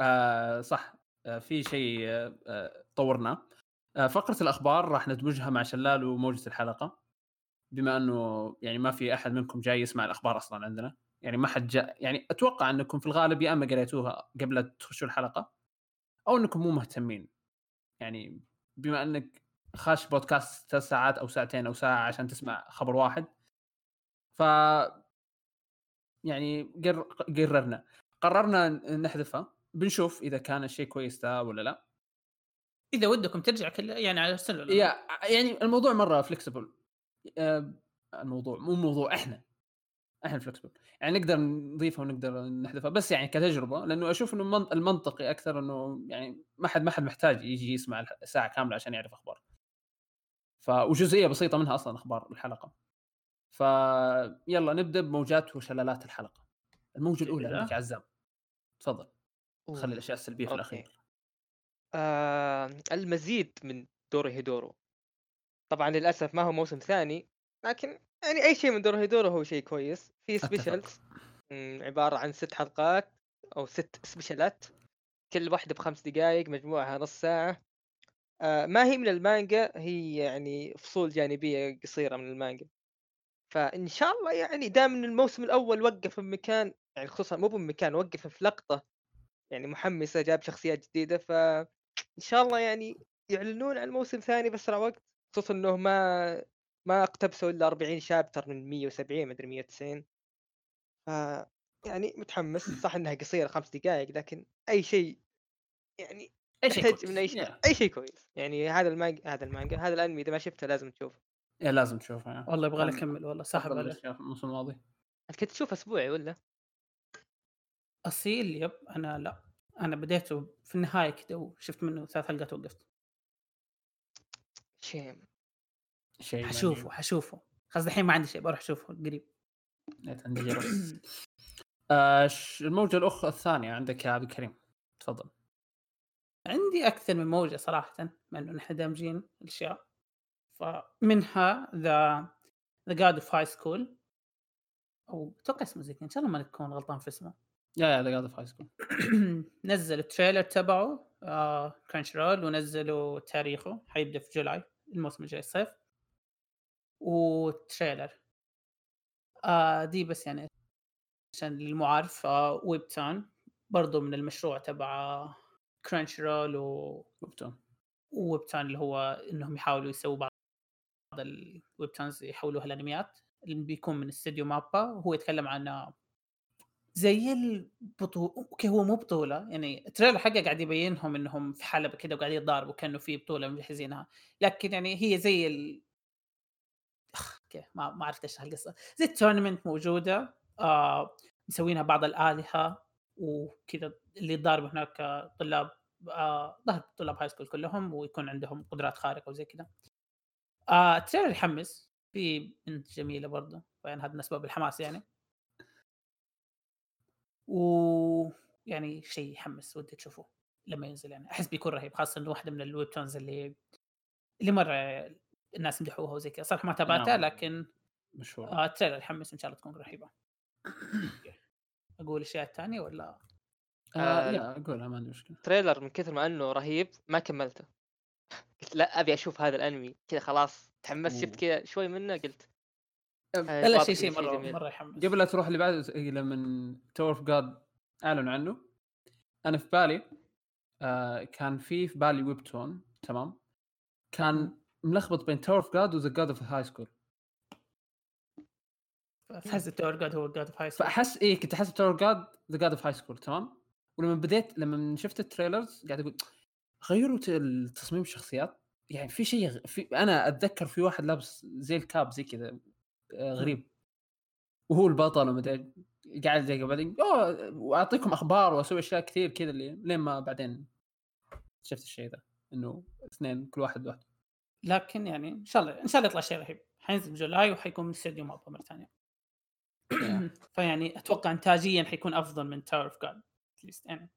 [SPEAKER 1] آه صح آه في شيء آه آه طورناه آه فقرة الأخبار راح ندمجها مع شلال وموجة الحلقة. بما إنه يعني ما في أحد منكم جاي يسمع الأخبار أصلا عندنا. يعني ما حد جاء يعني أتوقع أنكم في الغالب يا إما قريتوها قبل تخشوا الحلقة أو أنكم مو مهتمين. يعني بما أنك خاش بودكاست ثلاث ساعات أو ساعتين أو ساعة عشان تسمع خبر واحد ف يعني قر... قررنا. قررنا نحذفها بنشوف إذا كان الشيء كويس ذا ولا لا.
[SPEAKER 2] إذا ودكم ترجع كل يعني على
[SPEAKER 1] السنة يعني الموضوع مرة فليكسبل الموضوع مو موضوع إحنا. إحنا فليكسبل يعني نقدر نضيفها ونقدر نحذفها. بس يعني كتجربة لأنه أشوف إنه المن- المنطقي أكثر إنه يعني ما حد ما حد محتاج يجي يسمع ساعة كاملة عشان يعرف أخبار. ف وجزئية بسيطة منها أصلا أخبار الحلقة. ف يلا نبدأ بموجات وشلالات الحلقة. الموجة
[SPEAKER 2] الأولى.
[SPEAKER 1] عندك يا عزام. تفضل. خلي. الأشياء السلبية في. الأخير.
[SPEAKER 3] آه المزيد من دوري هيدورو. طبعا للأسف ما هو موسم ثاني لكن يعني أي شيء من دوري هيدورو هو شيء كويس. في. specials عبارة عن ست حلقات أو ست special ات كل واحدة بخمس دقائق مجموعها نص ساعة. آه ما هي من المانجا هي يعني فصول جانبية قصيرة من المانجا. فإن شاء الله يعني دام إن الموسم الأول وقف في مكان يعني خصوصا مو بمكان وقف في لقطة يعني محمسة جاب شخصيات جديدة فان شاء الله يعني يعلنون عن موسم ثاني بأسرع وقت. خصوصا إنه ما ما اقتبسوا إلا 40 شابتر من 170 مدري 190 ف يعني متحمس صح إنها قصيرة خمس دقائق لكن أي شيء يعني
[SPEAKER 1] أي شيء.
[SPEAKER 3] من اي شيء. أي شيء كويس. يعني هذا المانجا هذا المانجا هذا الأنمي إذا ما شفته لازم تشوفه.
[SPEAKER 1] يا لازم تشوفها
[SPEAKER 2] والله يبغى أكمل والله
[SPEAKER 1] أفضل
[SPEAKER 2] عليه.
[SPEAKER 1] الموسم الماضي.
[SPEAKER 3] انت كنت تشوف أسبوعي ولا؟
[SPEAKER 2] أصيل يب. أنا لا. أنا بديته في النهاية كذا وشفت منه ثلاث حلقات وقفت
[SPEAKER 3] شيم.
[SPEAKER 1] شيء
[SPEAKER 2] حشوفه حشوفه. خلاص الحين ما عندي شيء بروح أشوفه قريب.
[SPEAKER 1] عندي. آه الموجة الأخرى الثانية عندك يا عبد الكريم تفضل.
[SPEAKER 2] عندي أكثر من موجة صراحة مع إنه نحن دامجين الأشياء. فمنها the the God of High School أو أتوقع اسمه زي إن شاء الله ما نكون غلطان في اسمه.
[SPEAKER 1] يا يا the God High School
[SPEAKER 2] نزل ال trailer تبعه آه Crunchyroll ونزلوا تاريخه حيبدأ في جولاي الموسم الجاي الصيف. و trailer. آه دي بس يعني عشان للمعارف آه webtoon برضو من المشروع تبع Crunchyroll و webtoon webtoon اللي هو إنهم يحاولوا يسووا بعض ال webtoons يحولوها لأنميات. اللي بيكون من استديو مابا وهو يتكلم عن زي البطولة أوكي هو مو بطولة. يعني ال trailer حقه قاعد يبينهم إنهم في حلبة كده وقاعدين يتضاربوا كأنه في بطولة مجهزينها. لكن يعني هي زي أوكي ما ما عرفت اشرح القصة زي ال tournament موجودة آه مسوينها بعض الآلهة وكذا اللي ضارب هناك طلاب آه ظهر طلاب high school كلهم ويكون عندهم قدرات خارقة وزي كذا. آه ال trailer يحمس. في بنت جميلة برضه يعني هذا من أسباب الحماس يعني. و يعني شيء يحمس ودي تشوفه لما ينزل يعني. أحس بيكون رهيب خاصة إنه واحدة من ال webtoons اللي اللي مرة الناس مدحوها وزي كذا. صراحة ما تابعتها
[SPEAKER 1] نعم.
[SPEAKER 2] لكن
[SPEAKER 1] مشهور
[SPEAKER 2] آه ال trailer يحمس إن شاء الله تكون رهيبة. أقول الاشياء الثانية ولا؟
[SPEAKER 1] آه
[SPEAKER 3] آه،
[SPEAKER 1] لا. أقولها ما عندي مشكلة.
[SPEAKER 3] trailer من كثر ما إنه رهيب ما كملته. قلت لا أبي أشوف هذا الأنمي. كذا خلاص تحمست شفت كذا شوي منه قلت آه،
[SPEAKER 2] لا شيء شيء مرة
[SPEAKER 3] جميل.
[SPEAKER 2] مرة يحمس.
[SPEAKER 1] قبل لا تروح اللي بعد لما Tower of God اعلنوا عنه. أنا في بالي آه كان في في بالي webtoon تمام؟ كان ملخبط بين Tower of God و The God of High School
[SPEAKER 2] تحس ال Tower God هو God of High School
[SPEAKER 1] فاحس إيه كنت أحس Tower God The God of High School تمام؟ ولما بديت لما شفت ال trailers قاعد أقول غيروا ت- التصميم الشخصيات. يعني في شيء في أنا أتذكر في واحد لابس زي ال cap زي كذا آه، غريب. وهو البطل ومدري قاعد زي بعدين أوه وأعطيكم أخبار وأسوي أشياء كثير كذا اللي لين ما بعدين شفت الشيء ذا إنه اثنين كل واحد لوحده.
[SPEAKER 2] لكن يعني إن شاء الله إن شاء الله يطلع شيء رهيب. حينزل بجولاي وحيكون من استديو MAPPA مرة ثانية. فيعني أتوقع انتاجيا حيكون أفضل من Tower of God يعني.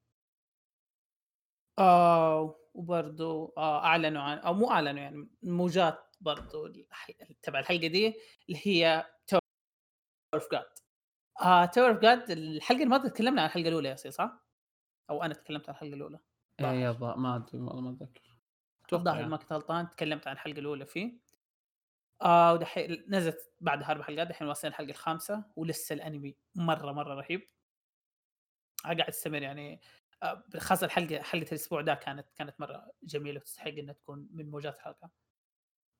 [SPEAKER 2] آه وبرضو آه أعلنوا عن أو مو أعلنوا يعني موجات برضو تبع الحلقة دي اللي هي Tower of God آه Tower of God الحلقة الماضيه تكلمنا عن الحلقة الأولى يا سي صح؟ أو أنا تكلمت عن
[SPEAKER 1] الحلقة الأولى. ضا- ما أدري والله ما أتذكر.
[SPEAKER 2] الظاهر
[SPEAKER 1] يعني.
[SPEAKER 2] ما كنت غلطان تكلمت عن الحلقة الأولى فيه آه ودحين نزلت بعدها أربع حلقات دحين واصلين الحلقة الخامسة ولسه الأنمي مرة مرة رهيب قاعد تستمر يعني آه، خاصة الحلقة حلقة الأسبوع ده كانت كانت مرة جميلة وتستحق إنها تكون من موجات الحلقة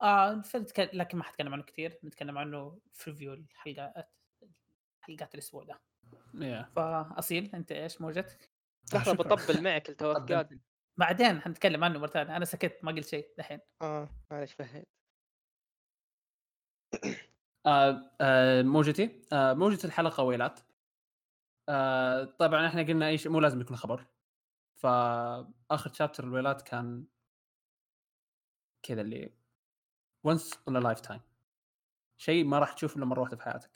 [SPEAKER 2] آه. لكن ما حتكلم عنه كثير نتكلم عنه في ريفيو الحلقات حلقات الأسبوع ده
[SPEAKER 1] إيه.
[SPEAKER 2] فأصيل أنت إيش موجتك؟
[SPEAKER 3] لحظه. بطبل معك جاد
[SPEAKER 2] بعدين حنتكلم عنه مرة ثانية أنا سكت ما قلت شيء دحين.
[SPEAKER 3] آه معلش فهمت.
[SPEAKER 1] آه آه موجتي آه موجة الحلقة ويلات. آه طبعا إحنا قلنا اي شيء مو لازم يكون خبر. فاخر شابتر الويلات كان كذا اللي once in a lifetime. شيء ما راح تشوفه إلا مرة واحدة في حياتك.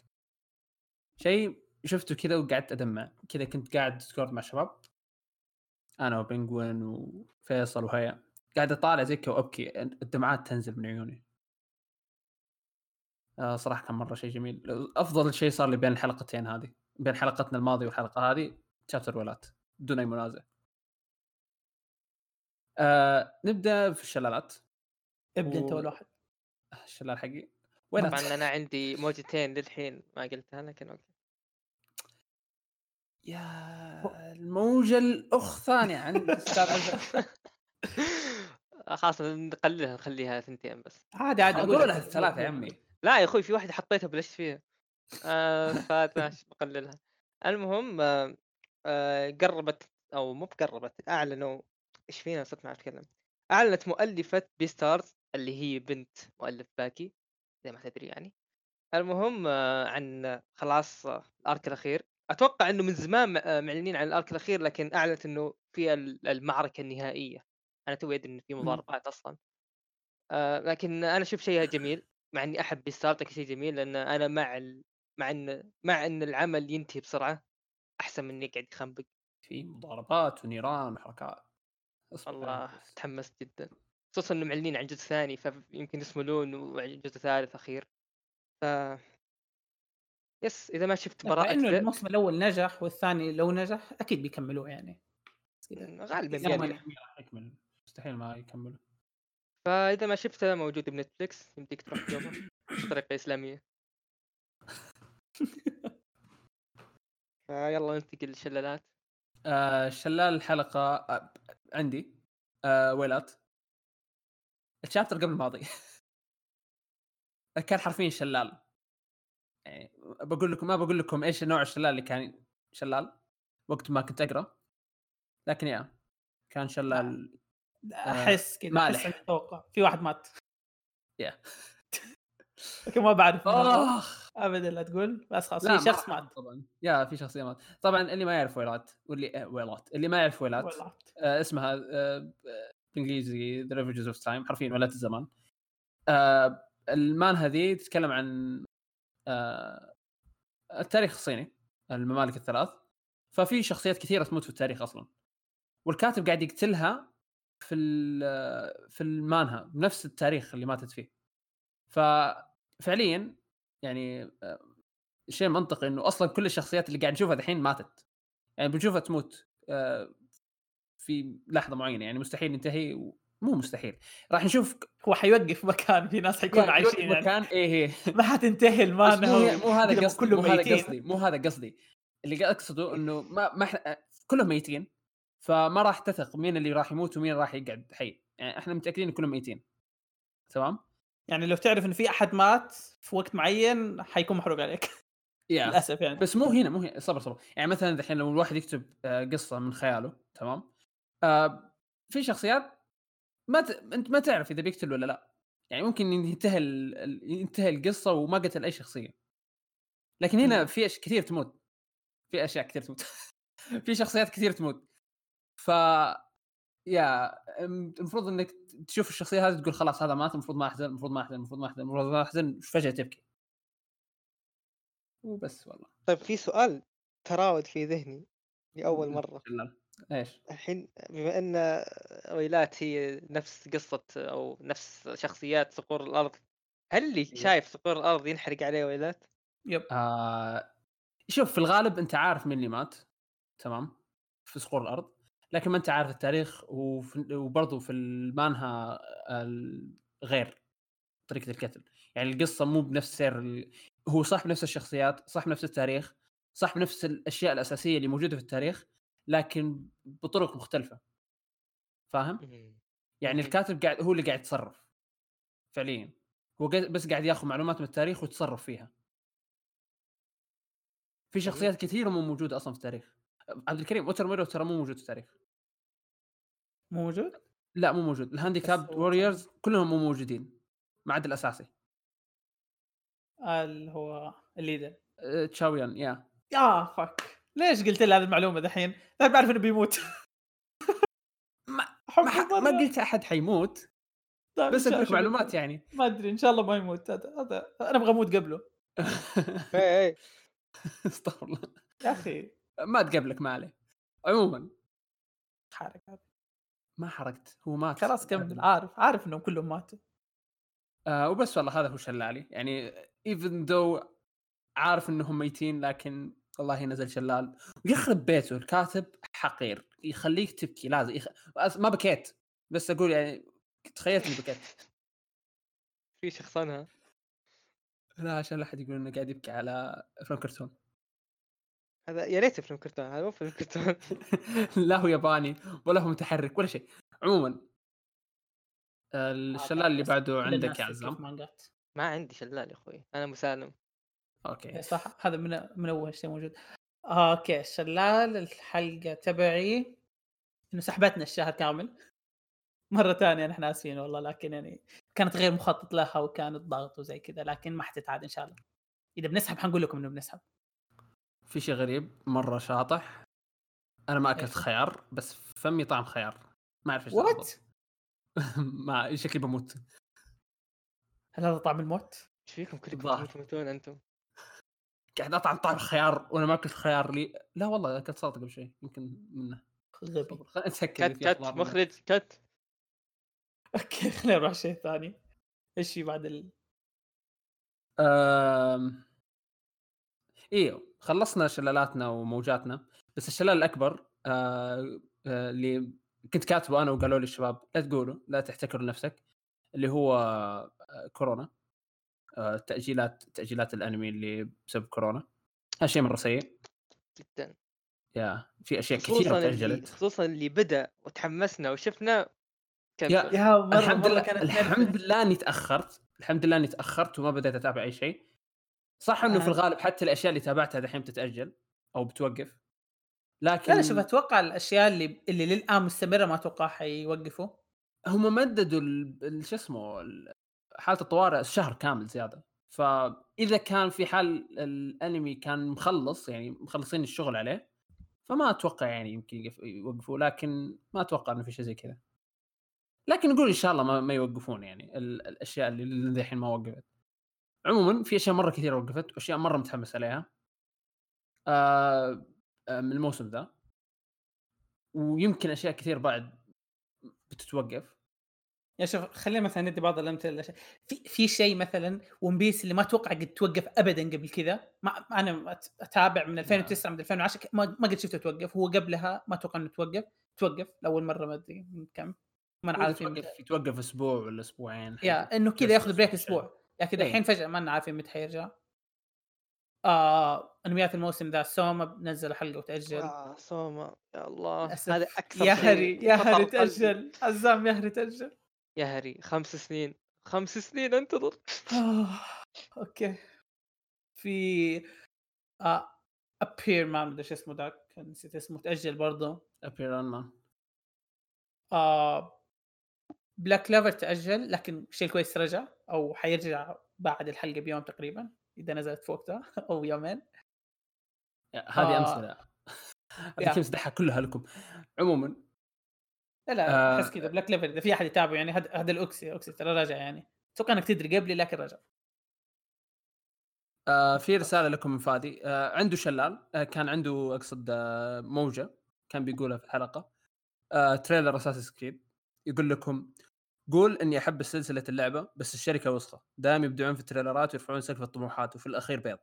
[SPEAKER 1] شيء شفته كذا وقعدت أدمع. كذا كنت قاعد ديسكورد مع شباب. أنا وبنجوين وفيصل وهيا. قاعد أطالع زي كذا وابكي الدمعات تنزل من عيوني. آه صراحة كان مرة شيء جميل. أفضل شيء صار لي بين الحلقتين هذه. بين حلقتنا الماضية والحلقة هذه شابتر ويلات بدون أي منازع. آه نبدأ في الشلالات.
[SPEAKER 2] ابدأ
[SPEAKER 1] أنت
[SPEAKER 2] أول واحد.
[SPEAKER 1] الشلال حقي. ويلات
[SPEAKER 3] طبعا أنا عندي موجتين للحين ما قلتها لكن أوكي.
[SPEAKER 1] يا الموجة الأخ ثانية عند أستاذ عزة
[SPEAKER 3] خلاص نقللها نخليها ثنتين بس.
[SPEAKER 2] عادي عادي
[SPEAKER 1] أقولها الثلاثة يا عمي.
[SPEAKER 3] لا يا أخوي في واحدة حطيتها بلشت فيها. آه فماشي بقللها المهم آه آه قربت أو مو بقربت أعلنوا. إيش فينا؟ صرت ما أتكلم. أعلنت مؤلفة Beastars اللي هي بنت مؤلف باكي زي ما تدري يعني. المهم آه عن خلاص آه، ال arc الأخير. أتوقع إنه من زمان آه، معلنين عن ال arc الاخير لكن أعلنت إنه في ال- المعركة النهائية. أنا توي أدري انه في مضاربات أصلا. آه لكن أنا أشوف شيء جميل مع إني أحب Beastars لكن شيء جميل لأن أنا مع ال... مع إن مع إن العمل ينتهي بسرعة أحسن من إني يقعد يخنبق
[SPEAKER 1] في مضاربات ونيران وحركات.
[SPEAKER 3] والله
[SPEAKER 1] بس.
[SPEAKER 3] تحمست جدا. خصوصا إنه معلنين عن جزء ثاني فيمكن اسمه لون وجزء ثالث أخير. ف يس إذا ما شفت براءة لأنه
[SPEAKER 2] الموسم الأول نجح والثاني لو نجح أكيد بيكملوه يعني.
[SPEAKER 3] غالبا
[SPEAKER 2] يلا
[SPEAKER 3] يعني.
[SPEAKER 1] يكمل. مستحيل ما يكمل
[SPEAKER 3] فإذا ما شفته موجود بنتفلكس يمديك تروح تشوفه بطريقه إسلامية. فيلا ننتقل للشلالات.
[SPEAKER 1] آه شلال الحلقة آه عندي. آه ويلات. الشابتر قبل الماضي. كان حرفيا شلال. يعني بقول لكم ما بقول لكم إيش نوع الشلال اللي كان شلال؟ وقت ما كنت أقرأ. لكن يا كان شلال
[SPEAKER 2] أحس كذا
[SPEAKER 1] مالح.
[SPEAKER 2] أحس عندي توقع. في واحد مات. لكن ما بعرف ابدا لا تقول. بس خلاص
[SPEAKER 1] لا
[SPEAKER 2] في شخص مات.
[SPEAKER 1] طبعا. يا في شخصية مات. طبعا اللي ما يعرف ويلات واللي آه، ويلات. اللي ما يعرف ويلات. آه اسمها آه بالإنجليزي The Ravages of Time حرفيا ولاة الزمان. آه المانهوا هذه تتكلم عن آه التاريخ الصيني الممالك الثلاث ففي شخصيات كثيرة تموت في التاريخ أصلا. والكاتب قاعد يقتلها في ال- في المانها بنفس التاريخ اللي ماتت فيه. ففعليا يعني آه، شيء منطقي إنه أصلا كل الشخصيات اللي قاعد نشوفها دحين ماتت. يعني بنشوفها تموت آه، في لحظة معينة يعني مستحيل ينتهي مو مستحيل. راح نشوف
[SPEAKER 2] هو حيوقف مكان في ناس حيكونوا
[SPEAKER 1] يعني
[SPEAKER 2] عايشين يعني.
[SPEAKER 1] مكان؟ إيه هي
[SPEAKER 2] ما حتنتهي
[SPEAKER 1] بس
[SPEAKER 2] المانا
[SPEAKER 1] مو, مو هذا قصدي مو هذا. قصدي مو هذا قصدي. اللي أقصده إنه ما ما إحنا- كلهم ميتين فما راح تثق مين اللي راح يموت ومين راح يقعد. حي يعني إحنا متأكدين إن كلهم ميتين. تمام؟
[SPEAKER 2] يعني لو تعرف إن في أحد مات في وقت معين حيكون محروق عليك.
[SPEAKER 1] يا
[SPEAKER 2] للأسف يعني.
[SPEAKER 1] بس مو هنا مو هنا. صبر صبر. يعني مثلا الحين لو الواحد يكتب آه، قصة من خياله تمام؟ آه، في شخصيات ما ت... أنت ما تعرف إذا بيقتل ولا لا. يعني ممكن ينتهي ال... ال- ينتهي القصة وما قتل أي شخصية. لكن هنا
[SPEAKER 2] مم.
[SPEAKER 1] في أش... كثير تموت. في أشياء كثير تموت. في شخصيات كثير تموت. ف يا المفروض إنك تشوف الشخصية هذه تقول خلاص هذا مات المفروض ما أحزن المفروض ما أحزن المفروض ما أحزن المفروض ما أحزن فجأة تبكي. وبس والله.
[SPEAKER 3] طيب في سؤال تراود في ذهني لأول مرة.
[SPEAKER 1] شلال. إيش؟
[SPEAKER 3] الحين بما أن ويلات هي نفس قصة أو نفس شخصيات صقور الأرض هل اللي شايف صقور الأرض ينحرق عليه ويلات؟
[SPEAKER 2] يب
[SPEAKER 1] آه شوف في الغالب أنت عارف مين اللي مات تمام في صخور الأرض لكن ما أنت عارف التاريخ وبرضه في المانها ال- غير طريقة القتل يعني القصة مو بنفس سير ال... هو صح بنفس الشخصيات صح بنفس التاريخ صح بنفس الأشياء الأساسية اللي موجودة في التاريخ لكن بطرق مختلفة. فاهم؟ يعني. الكاتب قاعد هو اللي قاعد يتصرف. فعليا. هو بس قاعد ياخذ معلومات من التاريخ ويتصرف فيها. في. شخصيات كثيرة مو موجودة أصلا في التاريخ. عبد الكريم اوتر ميرو ترى مو موجود في التاريخ.
[SPEAKER 2] مو موجود؟
[SPEAKER 1] لا مو موجود. الهانديكاب ووريرز كلهم مو موجودين ما عدا الأساسي.
[SPEAKER 2] اللي هو الليدر.
[SPEAKER 1] تشاويان يا
[SPEAKER 2] يا فك ليش قلت لي هذه المعلومة دحين؟ لا بعرف إنه بيموت.
[SPEAKER 1] ما ما. ما قلت أحد حيموت.
[SPEAKER 2] طيب
[SPEAKER 1] بس اديك معلومات. يعني.
[SPEAKER 2] ما أدري إن شاء الله ما يموت. هذا هذا أنا أبغى أموت قبله.
[SPEAKER 3] إيه إيه.
[SPEAKER 1] استغفر الله.
[SPEAKER 2] يا أخي.
[SPEAKER 1] ما تقبلك ما عليه. عموما.
[SPEAKER 2] حارق هذا.
[SPEAKER 1] ما حرقت. هو مات.
[SPEAKER 2] خلاص كمل. عارف عارف إنهم كلهم ماتوا.
[SPEAKER 1] آه وبس والله هذا هو شلالي. يعني even though عارف إنهم ميتين لكن والله نزل شلال. ويخرب بيته الكاتب حقير. يخليك تبكي لازم يخ... ما بكيت. بس أقول يعني تخيلت إني بكيت.
[SPEAKER 3] في شخصنها؟
[SPEAKER 1] لا عشان لا أحد يقول إنه قاعد يبكي على أفلام كرتون.
[SPEAKER 3] هذا يا ريت فيلم كرتون هذا مو فيلم كرتون.
[SPEAKER 1] لا هو ياباني ولا هو متحرك ولا شيء. عموما الشلال اللي بعده عندك يا عزام.
[SPEAKER 3] ما عندي شلال يا أخوي أنا مسالم.
[SPEAKER 1] أوكي.
[SPEAKER 2] صح. هذا من من أول شيء موجود. أوكي شلال الحلقة تبعي. إنه سحبتنا الشهر كامل. مرة ثانية نحن آسفين والله لكن يعني كانت غير مخطط لها وكانت ضغط وزي كذا لكن ما حتتعاد إن شاء الله. إذا بنسحب حنقول لكم إنه بنسحب.
[SPEAKER 1] في شيء غريب مرة شاطح. أنا ما
[SPEAKER 2] أكلت؟
[SPEAKER 1] خيار بس فمي طعم خيار. ما أعرف
[SPEAKER 2] إيش
[SPEAKER 1] what. ما شكلي بموت.
[SPEAKER 2] هل هذا طعم الموت؟
[SPEAKER 3] إيش فيكم كلكم. تموتون أنتم؟
[SPEAKER 1] قاعد اطعم طعم خيار وأنا ما اكلت خيار لي. لا والله اكلت سلطه قبل شوي يمكن منه.
[SPEAKER 2] غبي.
[SPEAKER 1] cut cut.
[SPEAKER 3] مخرج cut.
[SPEAKER 2] okay خلينا نروح شيء ثاني. إيش في بعد ال...
[SPEAKER 1] أم... إيوه خلصنا شلالاتنا وموجاتنا. بس الشلال الأكبر آه... آه... اللي كنت كاتبه أنا وقالوا لي الشباب لا تقولوا لا تحتكروا نفسك اللي هو آه... كورونا. تأجيلات تأجيلات الأنمي اللي بسبب كورونا. هذا شيء مرة سيء.
[SPEAKER 3] جدا.
[SPEAKER 1] يا في
[SPEAKER 3] أشياء كثيرة
[SPEAKER 1] تأجلت.
[SPEAKER 3] خصوصا اللي بدأ وتحمسنا وشفنا كنسل
[SPEAKER 2] يا
[SPEAKER 1] الحمد
[SPEAKER 2] مرة
[SPEAKER 1] لله
[SPEAKER 2] كانت
[SPEAKER 1] الحمد. لله أني تأخرت. الحمد لله أني تأخرت وما بديت أتابع أي شيء. صح إنه في
[SPEAKER 2] أنا-
[SPEAKER 1] الغالب حتى الأشياء اللي تابعتها دحين بتتأجل أو بتوقف. لكن
[SPEAKER 2] لا شوف أتوقع الأشياء اللي اللي للآن مستمرة ما أتوقع حيوقفوا.
[SPEAKER 1] هم مددوا ال- ال- شو اسمه ال- حالة الطوارئ شهر كامل زيادة. فإذا كان في حال الأنمي كان مخلص يعني مخلصين الشغل عليه فما أتوقع يعني يمكن يوقفوا لكن ما أتوقع إنه في شيء زي كذا. لكن نقول إن شاء الله ما, ما يوقفون يعني ال- الأشياء اللي للحين ما وقفت. عموما في أشياء مرة كثيرة وقفت وأشياء مرة متحمس عليها. آه آه، من الموسم ذا. ويمكن أشياء كثير بعد بتتوقف.
[SPEAKER 2] يا شوف خلينا مثلا ندي بعض الأمثلة. في في شيء مثلا ون بيس اللي ما أتوقع قد توقف ابدا قبل كذا. ما أنا أتابع من 2009 من 2010 ك- ما ما قد شفته توقف. هو قبلها ما أتوقع إنه توقف. توقف لأول مرة ما أدري من كم. ما أنا عارف
[SPEAKER 1] يتوقف يتوقف أسبوع ولا أسبوعين
[SPEAKER 2] يا إنه كذا ياخذ بريك
[SPEAKER 1] أسبوع.
[SPEAKER 2] أسبوع لكن
[SPEAKER 1] إيه.
[SPEAKER 2] الحين فجأة ما عارفين متى حيرجع آه انميات الموسم ذا سوما نزل حلقة وتأجل.
[SPEAKER 3] آه سوما. يا الله. هذا أكثر
[SPEAKER 2] يا هري يا هري. تأجل. عزام يا هري تأجل.
[SPEAKER 3] يا هري خمس سنين. خمس سنين انتظر
[SPEAKER 2] آه، أوكي. في آه ابير ما ادري إيش اسمه ذاك نسيت اسمه. تأجل برضه.
[SPEAKER 1] ابيران مان
[SPEAKER 2] آه بلاك لافر تأجل لكن شيء كويس رجع أو حيرجع بعد الحلقة بيوم تقريبا إذا نزلت في وقتها أو يومين.
[SPEAKER 1] هذه
[SPEAKER 2] آه. أمثلة.
[SPEAKER 1] هذه امزحها كلها لكم. عموما
[SPEAKER 2] لا لا
[SPEAKER 1] آه.
[SPEAKER 2] احس كذا بلاك ليفل إذا في أحد يتابعه يعني هذا هذا الأوكسي أوكسي ترى راجع يعني. أتوقع انك تدري قبلي لكن رجع.
[SPEAKER 1] آه في رسالة لكم من فادي. آه عنده شلال. آه كان عنده أقصد آه موجة. كان بيقولها في الحلقة آه trailer Assassin's Creed يقول لكم قول إني أحب سلسلة اللعبة بس الشركة وسخة. دائما يبدعون في التريلرات ويرفعون سقف الطموحات وفي الأخير بيض.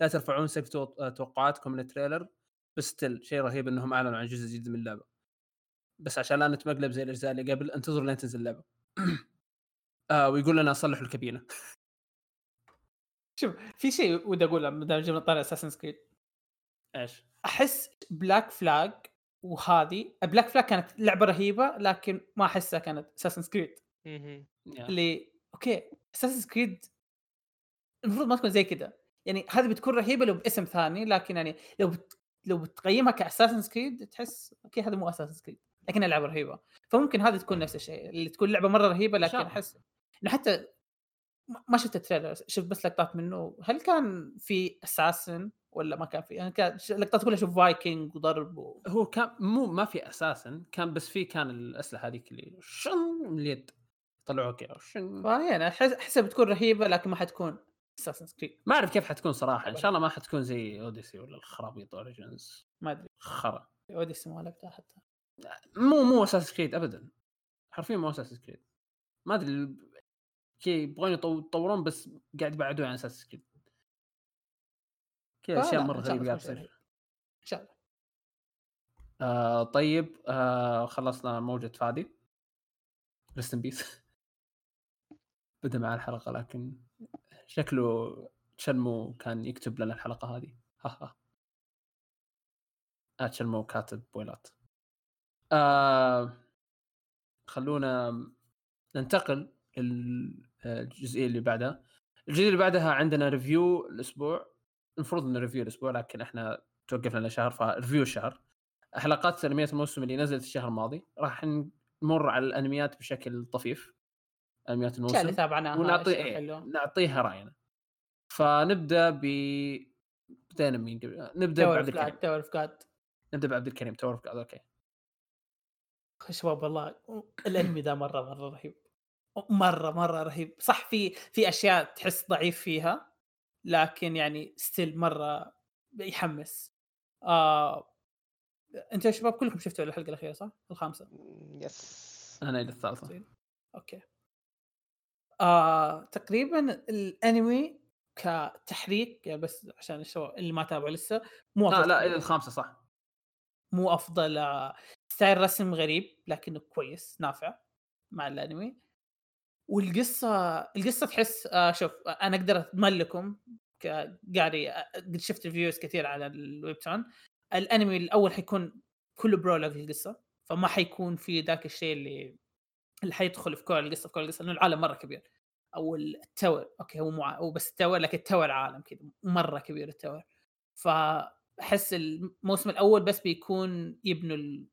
[SPEAKER 1] لا ترفعون سقف آه، توقعاتكم من ال trailer بس still شيء رهيب إنهم أعلنوا عن جزء جديد من اللعبة. بس عشان لا نتمقلب زي الأجزاء اللي قبل انتظروا لين تنزل اللعبة آه ويقول لنا صلحوا الكابينة
[SPEAKER 2] شوف في شيء ودي أقوله ما دام جبنا طاري Assassin's Creed
[SPEAKER 1] إيش؟
[SPEAKER 2] أحس Black Flag وهذه Black Flag كانت لعبة رهيبة لكن ما أحسها كانت
[SPEAKER 3] Assassin.
[SPEAKER 1] yeah.
[SPEAKER 2] اللي okay Assassin Creed المفروض ما تكون زي كذا يعني هذه بتكون رهيبة لو باسم ثاني لكن يعني لو بت... لو بتقيمها ك Assassin Creed تحس okay هذا مو Assassin Creed لكنها لعبه رهيبة. فممكن هذه تكون نفس الشيء اللي تكون لعبة مرة رهيبة لكن. أحس إنه حتى ما- شفت ال trailer شفت بس لقطات منه. هل كان في Assassin ولا ما كان في؟ يعني كان لقطات كلها شوف فايكنج وضرب و...
[SPEAKER 1] هو كان مو ما في أساسا كان بس في كان الأسلحة هذيك اللي شن من اليد طلعوها كذا شن
[SPEAKER 2] فيعني احس أحسها بتكون رهيبة لكن ما حتكون Assassin Creed
[SPEAKER 1] ما أعرف كيف حتكون صراحة. إن شاء الله ما حتكون زي Odyssey ولا الخرابيط Origins
[SPEAKER 2] ما أدري.
[SPEAKER 1] خرا.
[SPEAKER 2] Odyssey ما لعبتها حتى.
[SPEAKER 1] مو مو Assassin Creed ابدا. حرفيا مو Assassin Creed ما أدري كي يبغون يطو- يطورون بس قاعد يبعدون عن Assassin Creed كذا
[SPEAKER 2] أشياء مرة
[SPEAKER 1] غريبة قاعد تصير.
[SPEAKER 2] إن شاء الله.
[SPEAKER 1] آه طيب آه خلصنا موجة فادي. ريست ان بيس بدأ مع الحلقة لكن شكله تشلمو كان يكتب لنا الحلقة هذه. ها ها آه تشلمو كاتب بويلات آه خلونا ننتقل للجزئيه اللي بعدها. الجزئية اللي بعدها عندنا review الأسبوع. المفروض إنه review الأسبوع لكن إحنا توقفنا لنا شهر. ف review الشهر حلقات انميات الموسم اللي نزلت الشهر الماضي. راح نمر على الأنميات بشكل طفيف. أنميات
[SPEAKER 2] الاشياء اللي
[SPEAKER 1] الموسم
[SPEAKER 2] تابعناها
[SPEAKER 1] ونعطي إيه. نعطيها رأينا. فنبدأ ب بدينا مين قبل.
[SPEAKER 2] نبدأ
[SPEAKER 1] بعبد الكريم.
[SPEAKER 2] Tower of God
[SPEAKER 1] نبدأ بعبد الكريم Tower of God okay.
[SPEAKER 2] شباب والله الأنمي ده مرة مرة رهيب. مرة مرة رهيب. صح في في أشياء تحس ضعيف فيها لكن يعني still مرة يحمس. آه... أنت يا شباب كلكم شفتوا الحلقة الأخيرة صح؟ الخامسة؟
[SPEAKER 3] yes
[SPEAKER 1] أنا إلى الثالثة.
[SPEAKER 2] okay. آه... تقريبا الأنمي كتحريك يعني بس عشان الشباب اللي ما تابعوا لسه مو
[SPEAKER 1] لا لا. إلى الخامسة صح.
[SPEAKER 2] مو أفضل آه، style رسم غريب لكنه كويس نافع مع الأنمي. والقصة القصة تحس آه شوف أنا أقدر أتكلم كقاري آه، قد شفت reviews كثير على ال Webtoon الأنمي الأول حيكون كله prologue القصة فما حيكون في ذاك الشيء اللي اللي حيدخل في كل القصة في كل القصة لأنه العالم مرة كبير. أو ال tower okay هو مو ع- هو بس ال tower لكن ال tower عالم كذا مرة كبير ال tower. فأحس الموسم الأول بس بيكون يبنوا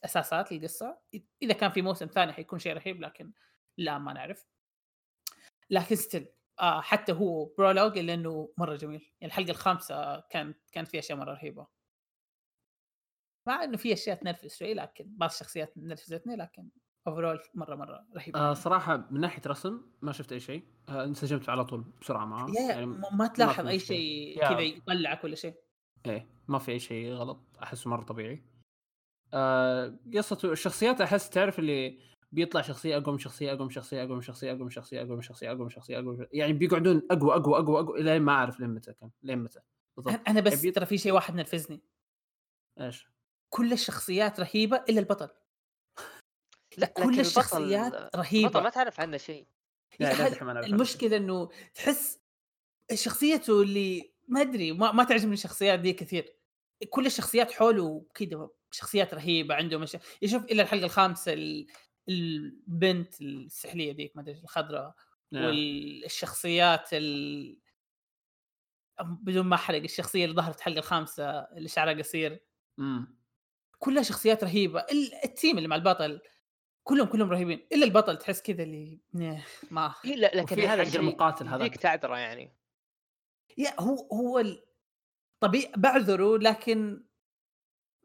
[SPEAKER 2] الاساسات القصة إذا كان في موسم ثاني حيكون شيء رهيب لكن لا ما نعرف. لكن still آه حتى هو prologue إلا إنه مرة جميل. يعني الحلقة الخامسة كان كانت فيها أشياء مرة رهيبة. مع إنه في أشياء تنرفز شوي لكن بعض الشخصيات نرفزتني لكن overall مرة مرة رهيبه
[SPEAKER 1] آه صراحة من ناحية رسم ما شفت أي شيء. آه انسجمت على طول بسرعة معاه. يعني
[SPEAKER 2] ما ما تلاحظ
[SPEAKER 1] في أي.
[SPEAKER 2] شيء. كذا يطلعك ولا شيء.
[SPEAKER 1] إيه ما في أي شيء غلط. أحسه مرة طبيعي. آه قصته الشخصيات أحس تعرف اللي بيطلع شخصية أقوى من شخصية أقوى من شخصية أقوى من شخصية أقوى من شخصية أقوى من شخصية أقوى من شخصية أقوى. يعني بيقعدون أقوى أقوى أقوى أقوى لين ما أعرف لين متى كان لين متى بالضبط.
[SPEAKER 2] أنا بس
[SPEAKER 1] يبي-
[SPEAKER 2] ترى في شيء واحد نرفزني.
[SPEAKER 1] إيش؟
[SPEAKER 2] كل الشخصيات رهيبة إلا البطل.
[SPEAKER 3] لا
[SPEAKER 2] كل الشخصيات
[SPEAKER 3] البطل
[SPEAKER 2] رهيبة.
[SPEAKER 3] البطل ما تعرف عنه شيء.
[SPEAKER 1] لا، لا
[SPEAKER 2] المشكلة إنه تحس شخصيته اللي ما أدري ما, ما تعجبني الشخصيات دي كثير. كل الشخصيات حوله كذا شخصيات رهيبة عنده مش... يشوف إلا الحلقة الخامسة ال... البنت السحلية ذيك ما أدري الخضراء
[SPEAKER 1] نعم.
[SPEAKER 2] والشخصيات ال... بدون ما أحرق الشخصية اللي ظهرت الحلقة الخامسة اللي شعرها قصير.
[SPEAKER 1] امم
[SPEAKER 2] كلها شخصيات رهيبة. ال- التيم اللي مع البطل كلهم كلهم رهيبين. إلا البطل تحس كذا اللي ما
[SPEAKER 3] إيه لا لكن هذا
[SPEAKER 1] حق
[SPEAKER 3] الشيء
[SPEAKER 1] المقاتل
[SPEAKER 3] يديك
[SPEAKER 1] هذاك
[SPEAKER 3] تعذره يعني.
[SPEAKER 2] yeah هو هو ال- طبيعي بعذره لكن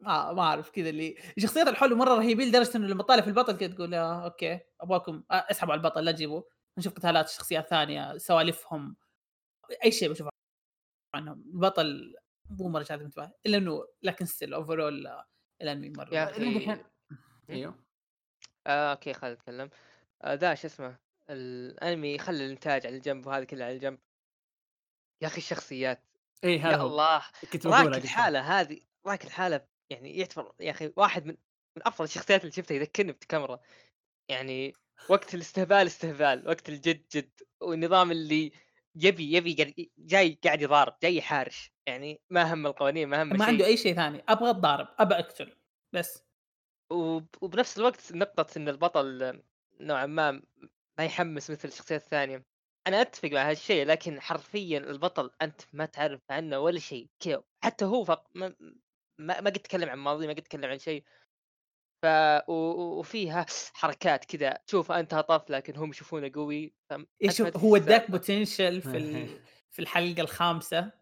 [SPEAKER 2] ما ما أعرف كذا اللي الشخصيات اللي حوله مرة رهيبين لدرجة إنه لما تطالع في البطل كذا تقول okay أبغاكم آه، أسحبوا على البطل لا تجيبوا. نشوف قتالات شخصيات ثانية سوالفهم أي شيء بشوف عنهم. البطل مو مرة جاذب انتباه إلا إنه لكن still overall
[SPEAKER 3] الأنمي
[SPEAKER 2] مرة
[SPEAKER 1] يا
[SPEAKER 3] أخي
[SPEAKER 1] دحين أيوه.
[SPEAKER 3] آه okay خلينا نتكلم. آه ذا شو اسمه الأنمي يخلي الإنتاج على الجنب وهذا كله على الجنب. يا أخي الشخصيات.
[SPEAKER 1] اي هذا
[SPEAKER 3] يا الله.
[SPEAKER 1] كنت بقولها
[SPEAKER 3] راك
[SPEAKER 1] قلت.
[SPEAKER 3] الحالة هذه راك الحالة يعني يعتبر يا أخي واحد من من أفضل الشخصيات اللي شفتها يذكرني بتكاميرا يعني وقت الاستهبال استهبال وقت الجد جد والنظام اللي يبي يبي جاي قاعد يضارب جاي يحارش يعني ما هم القوانين ما هم
[SPEAKER 2] ما
[SPEAKER 3] شيء.
[SPEAKER 2] عنده أي شيء ثاني أبغى أتضارب أبى أقتل بس.
[SPEAKER 3] وب- وبنفس الوقت نقطة إن البطل نوعا ما ما يحمس مثل الشخصيات الثانية. أنا أتفق مع هالشيء لكن حرفيا البطل أنت ما تعرف عنه ولا شيء كذا حتى هو فق... ما ما ما قد تكلم عن ماضي ما قد تكلم عن شيء. ف وفيها حركات كذا. تشوف انت هطف لكن هم يشوفونه قوي.
[SPEAKER 2] يشوف
[SPEAKER 3] تدري
[SPEAKER 2] هو اداك. بوتنشل في ال... في الحلقة
[SPEAKER 3] الخامسة.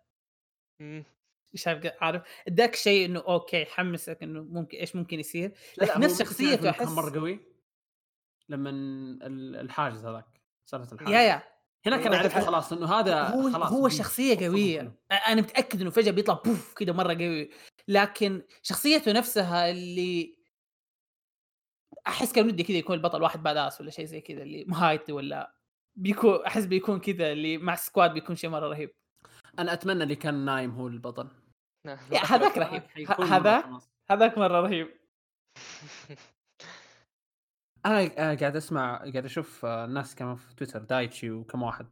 [SPEAKER 2] مش عارف عارف. اداك شيء إنه okay يحمسك إنه ممكن إيش ممكن يصير. لكن نفس شخصيته أحس
[SPEAKER 1] مره قوي لما ال- الحاجز هذاك صارت الحاجز
[SPEAKER 2] yeah. yeah
[SPEAKER 1] هناك أنا عرفت خلاص إنه هذا
[SPEAKER 2] هو
[SPEAKER 1] خلاص
[SPEAKER 2] هو
[SPEAKER 1] شخصية
[SPEAKER 2] قوية. أنا متأكد إنه فجأة بيطلع poof كذا مرة قوي. لكن شخصيته نفسها اللي أحس كان ودي كذا يكون البطل واحد badass ولا شيء زي كذا اللي مهايتي ولا بيكون أحس بيكون كذا اللي مع ال squad بيكون شيء مرة رهيب.
[SPEAKER 1] أنا أتمنى اللي كان نايم هو البطل.
[SPEAKER 2] yeah هذاك رهيب. هذاك. هذاك مرة رهيب.
[SPEAKER 1] أنا آه، قاعد أسمع قاعد أشوف آه، الناس كمان في تويتر دايتشي وكم واحد.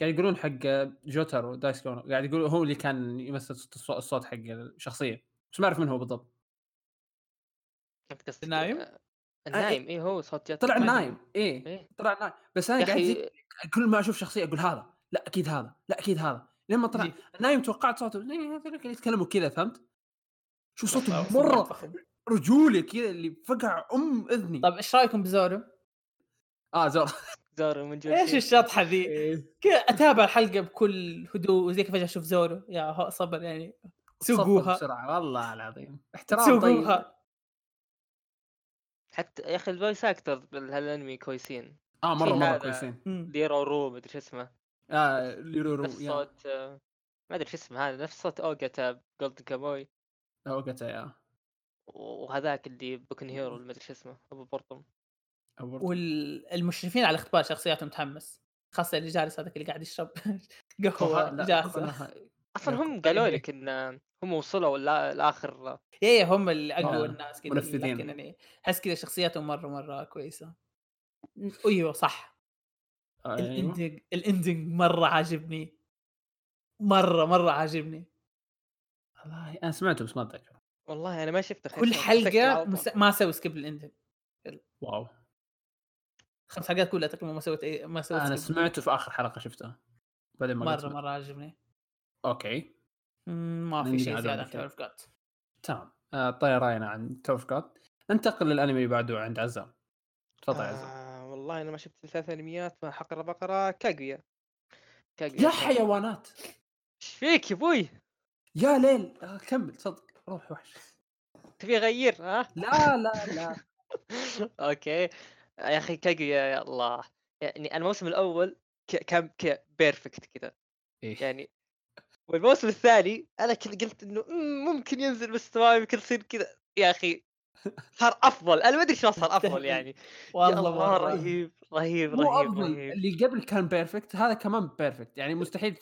[SPEAKER 1] قاعد يقولون حق آه، جوتارو دايسكي أونو قاعد يقولوا هو اللي كان يمثل الصوت- حق الشخصية. بس ما أعرف من هو بالضبط.
[SPEAKER 2] النايم؟
[SPEAKER 3] آه، النايم. اي هو صوت جت
[SPEAKER 1] طلع نايم إيه.
[SPEAKER 3] إيه.
[SPEAKER 1] طلع نايم بس
[SPEAKER 3] أنا
[SPEAKER 1] قاعد زي- كل ما أشوف شخصية أقول هذا. لا أكيد هذا. لا أكيد هذا. لما طلع. نايم توقعت صوته. هذول اللي يتكلموا كذا فهمت؟ شو صوته
[SPEAKER 2] مرة.
[SPEAKER 1] رجولي كذا اللي فقع أم إذني.
[SPEAKER 2] طيب إيش رأيكم بزورو؟
[SPEAKER 1] آه زور
[SPEAKER 3] زار من جوا إيش.
[SPEAKER 2] الشطحة ذي؟
[SPEAKER 1] إيه.
[SPEAKER 2] كذا أتابع الحلقة بكل هدوء وزي كيف فجاه أشوف زورو. يا هو صبر يعني. سوقوها.
[SPEAKER 1] بسرعة والله العظيم. احترام طيب.
[SPEAKER 2] سوقوها.
[SPEAKER 3] حتى يا أخي ال voice actor بالانمي كويسين. آه
[SPEAKER 1] مرة
[SPEAKER 3] مرة.
[SPEAKER 1] كويسين.
[SPEAKER 3] ليرو رو مدري شو اسمه.
[SPEAKER 1] آه ليرورو
[SPEAKER 3] نفس
[SPEAKER 1] yeah.
[SPEAKER 3] صوت آه، ما أدري شو اسمه هذا. نفس صوت اوجاتا Golden Kamuy
[SPEAKER 1] اوجاتا yeah.
[SPEAKER 3] وهذاك اللي Boku no Hero اللي ما ادري شو اسمه أبو برطم
[SPEAKER 2] والمشرفين على الاختبار شخصياتهم متحمس خاصة اللي جالس هذاك اللي قاعد يشرب
[SPEAKER 1] قهوة
[SPEAKER 2] جاهزه
[SPEAKER 1] أصلا
[SPEAKER 3] هم قالوا
[SPEAKER 1] إيه.
[SPEAKER 3] لك إن آه، هم وصلوا لا- لآخر
[SPEAKER 2] إيه هم اللي أقوى
[SPEAKER 1] آه،
[SPEAKER 2] الناس كذا
[SPEAKER 1] منفذين.
[SPEAKER 2] لكن يعني أحس كذا شخصياتهم مرة مرة كويسة. أيوه صح.
[SPEAKER 1] أيوه.
[SPEAKER 2] ال ending ال ending مرة عاجبني. مرة مرة عاجبني.
[SPEAKER 1] والله أنا سمعته بس ما أتذكر.
[SPEAKER 3] والله أنا ما شفته خير
[SPEAKER 2] كل.
[SPEAKER 3] حلقة.
[SPEAKER 2] مس... ما أسوي skip لل
[SPEAKER 1] ending wow.
[SPEAKER 2] خمس حلقات كلها تقريبا ما سويت أي ما سويت أنا.
[SPEAKER 1] سمعته في آخر حلقة شفتها بعدين ما مرة.
[SPEAKER 2] مرة عاجبني
[SPEAKER 1] okay.
[SPEAKER 2] مم، ما في شيء زيادة عن اوف
[SPEAKER 1] تمام. آه، طيب راينا عن Tower of God ننتقل للأنمي اللي بعده عند عزام. تفضل يا عزام.
[SPEAKER 3] آه والله أنا ما شفت ثلاث أنميات ما حقرا بقرا كاغويا. كاغويا
[SPEAKER 1] يا حيوانات!
[SPEAKER 3] إيش فيك يا أبوي
[SPEAKER 1] يا ليل. آه، كمل صدق روح وحش.
[SPEAKER 3] تبي أغير ها؟
[SPEAKER 1] لا لا لا.
[SPEAKER 3] okay. يا أخي كاغويا يا الله. يعني الموسم الأول كان perfect كذا. يعني والموسم الثاني أنا كنت قلت إنه "مم، ممكن ينزل مستواه يمكن يصير كذا. يا أخي صار أفضل. أنا ما أدري شلون صار أفضل يعني.
[SPEAKER 2] والله.
[SPEAKER 3] رهيب. رهيب
[SPEAKER 1] مو
[SPEAKER 3] رهيب
[SPEAKER 1] أفضل
[SPEAKER 3] رهيب.
[SPEAKER 1] اللي قبل كان perfect هذا كمان perfect يعني مستحيل.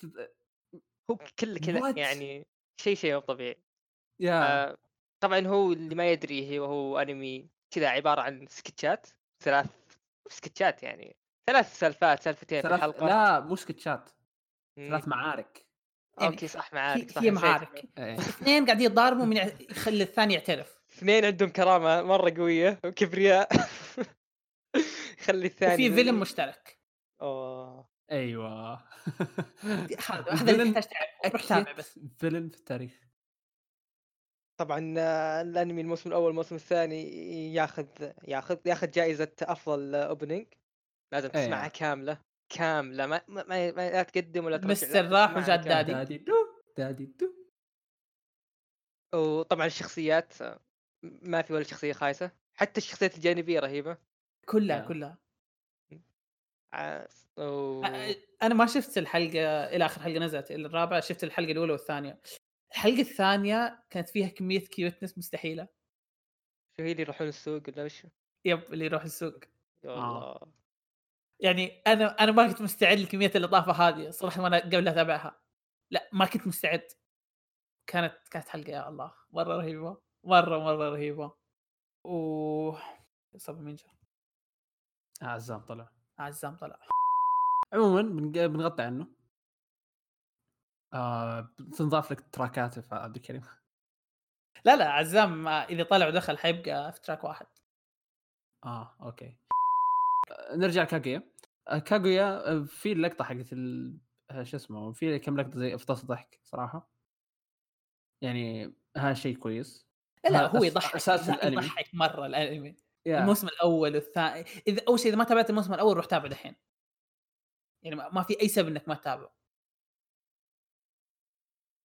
[SPEAKER 3] هو كله كذا؟ يعني شيء شيء مو طبيعي.
[SPEAKER 1] yeah
[SPEAKER 3] آه طبعا هو اللي ما يدري هو هو أنمي كذا عبارة عن سكتشات ثلاث سكتشات يعني ثلاث سالفات سالفتين في
[SPEAKER 1] ثلاث
[SPEAKER 3] الحلقة.
[SPEAKER 1] لا مو سكتشات. ثلاث معارك.
[SPEAKER 2] يعني
[SPEAKER 3] أوكي صح معارك
[SPEAKER 2] في
[SPEAKER 3] صح
[SPEAKER 2] في
[SPEAKER 3] نسيت.
[SPEAKER 2] معارك.
[SPEAKER 1] إيه.
[SPEAKER 2] اثنين قاعدين يتضاربوا من يخلي الثاني يعترف.
[SPEAKER 3] اثنين عندهم كرامة مرة قوية وكبرياء. يخلي الثاني
[SPEAKER 2] وفي فيلم مشترك.
[SPEAKER 3] أوه.
[SPEAKER 1] أيوه.
[SPEAKER 2] هذا هذا اللي تحتاج تعرفه. روح تابع بس.
[SPEAKER 1] فيلن في التاريخ.
[SPEAKER 3] طبعا آه، الأنمي الموسم الأول والموسم الثاني ياخذ ياخذ ياخذ جائزة أفضل opening لازم. تسمعها كاملة كاملة ما ما, ما, ما لا تقدم ولا ترجع
[SPEAKER 2] مستر راح وجاء
[SPEAKER 3] كاملة.
[SPEAKER 2] دادي.
[SPEAKER 1] دادي دو دادي دو
[SPEAKER 3] وطبعا الشخصيات آه، ما في ولا شخصية خايسة حتى الشخصيات الجانبية رهيبة
[SPEAKER 2] كلها
[SPEAKER 1] yeah.
[SPEAKER 2] كلها
[SPEAKER 3] أو...
[SPEAKER 2] أنا ما شفت الحلقة إلى آخر حلقة نزلت الرابعة شفت الحلقة الأولى والثانية الحلقة الثانية كانت فيها كمية كيوتنس مستحيلة.
[SPEAKER 3] شو هي اللي يروحون السوق ولا وش؟
[SPEAKER 2] يب اللي يروح السوق.
[SPEAKER 3] يا
[SPEAKER 1] آه.
[SPEAKER 2] يعني أنا أنا ما كنت مستعد لكمية اللطافه هذه صراحة وأنا قبل أتابعها. لا ما كنت مستعد. كانت كانت حلقة يا الله. مرة رهيبة. مرة مرة رهيبة. و صب مين جاء؟
[SPEAKER 1] عزام طلع.
[SPEAKER 2] عزام طلع.
[SPEAKER 1] عموما بنق- بنغطي عنه. آه بتنضاف لك تراكات في عبد الكريم.
[SPEAKER 2] لا لا عزام إذا طلع ودخل حيبقى في track واحد.
[SPEAKER 1] آه okay. آه، نرجع كاغويا. آه، كاغويا في اللقطه حقت ال... شو اسمه في كم لقطة زي افطس ضحك صراحة. يعني هذا شيء كويس.
[SPEAKER 2] لا لا هو يضحك
[SPEAKER 1] أساس
[SPEAKER 2] لا،
[SPEAKER 1] الأنمي.
[SPEAKER 2] يضحك مرة الأنمي.
[SPEAKER 1] yeah.
[SPEAKER 2] الموسم الأول والثاني إذا أول شيء إذا ما تابعت الموسم الأول روح تابع دحين يعني ما في أي سبب إنك ما تتابعه.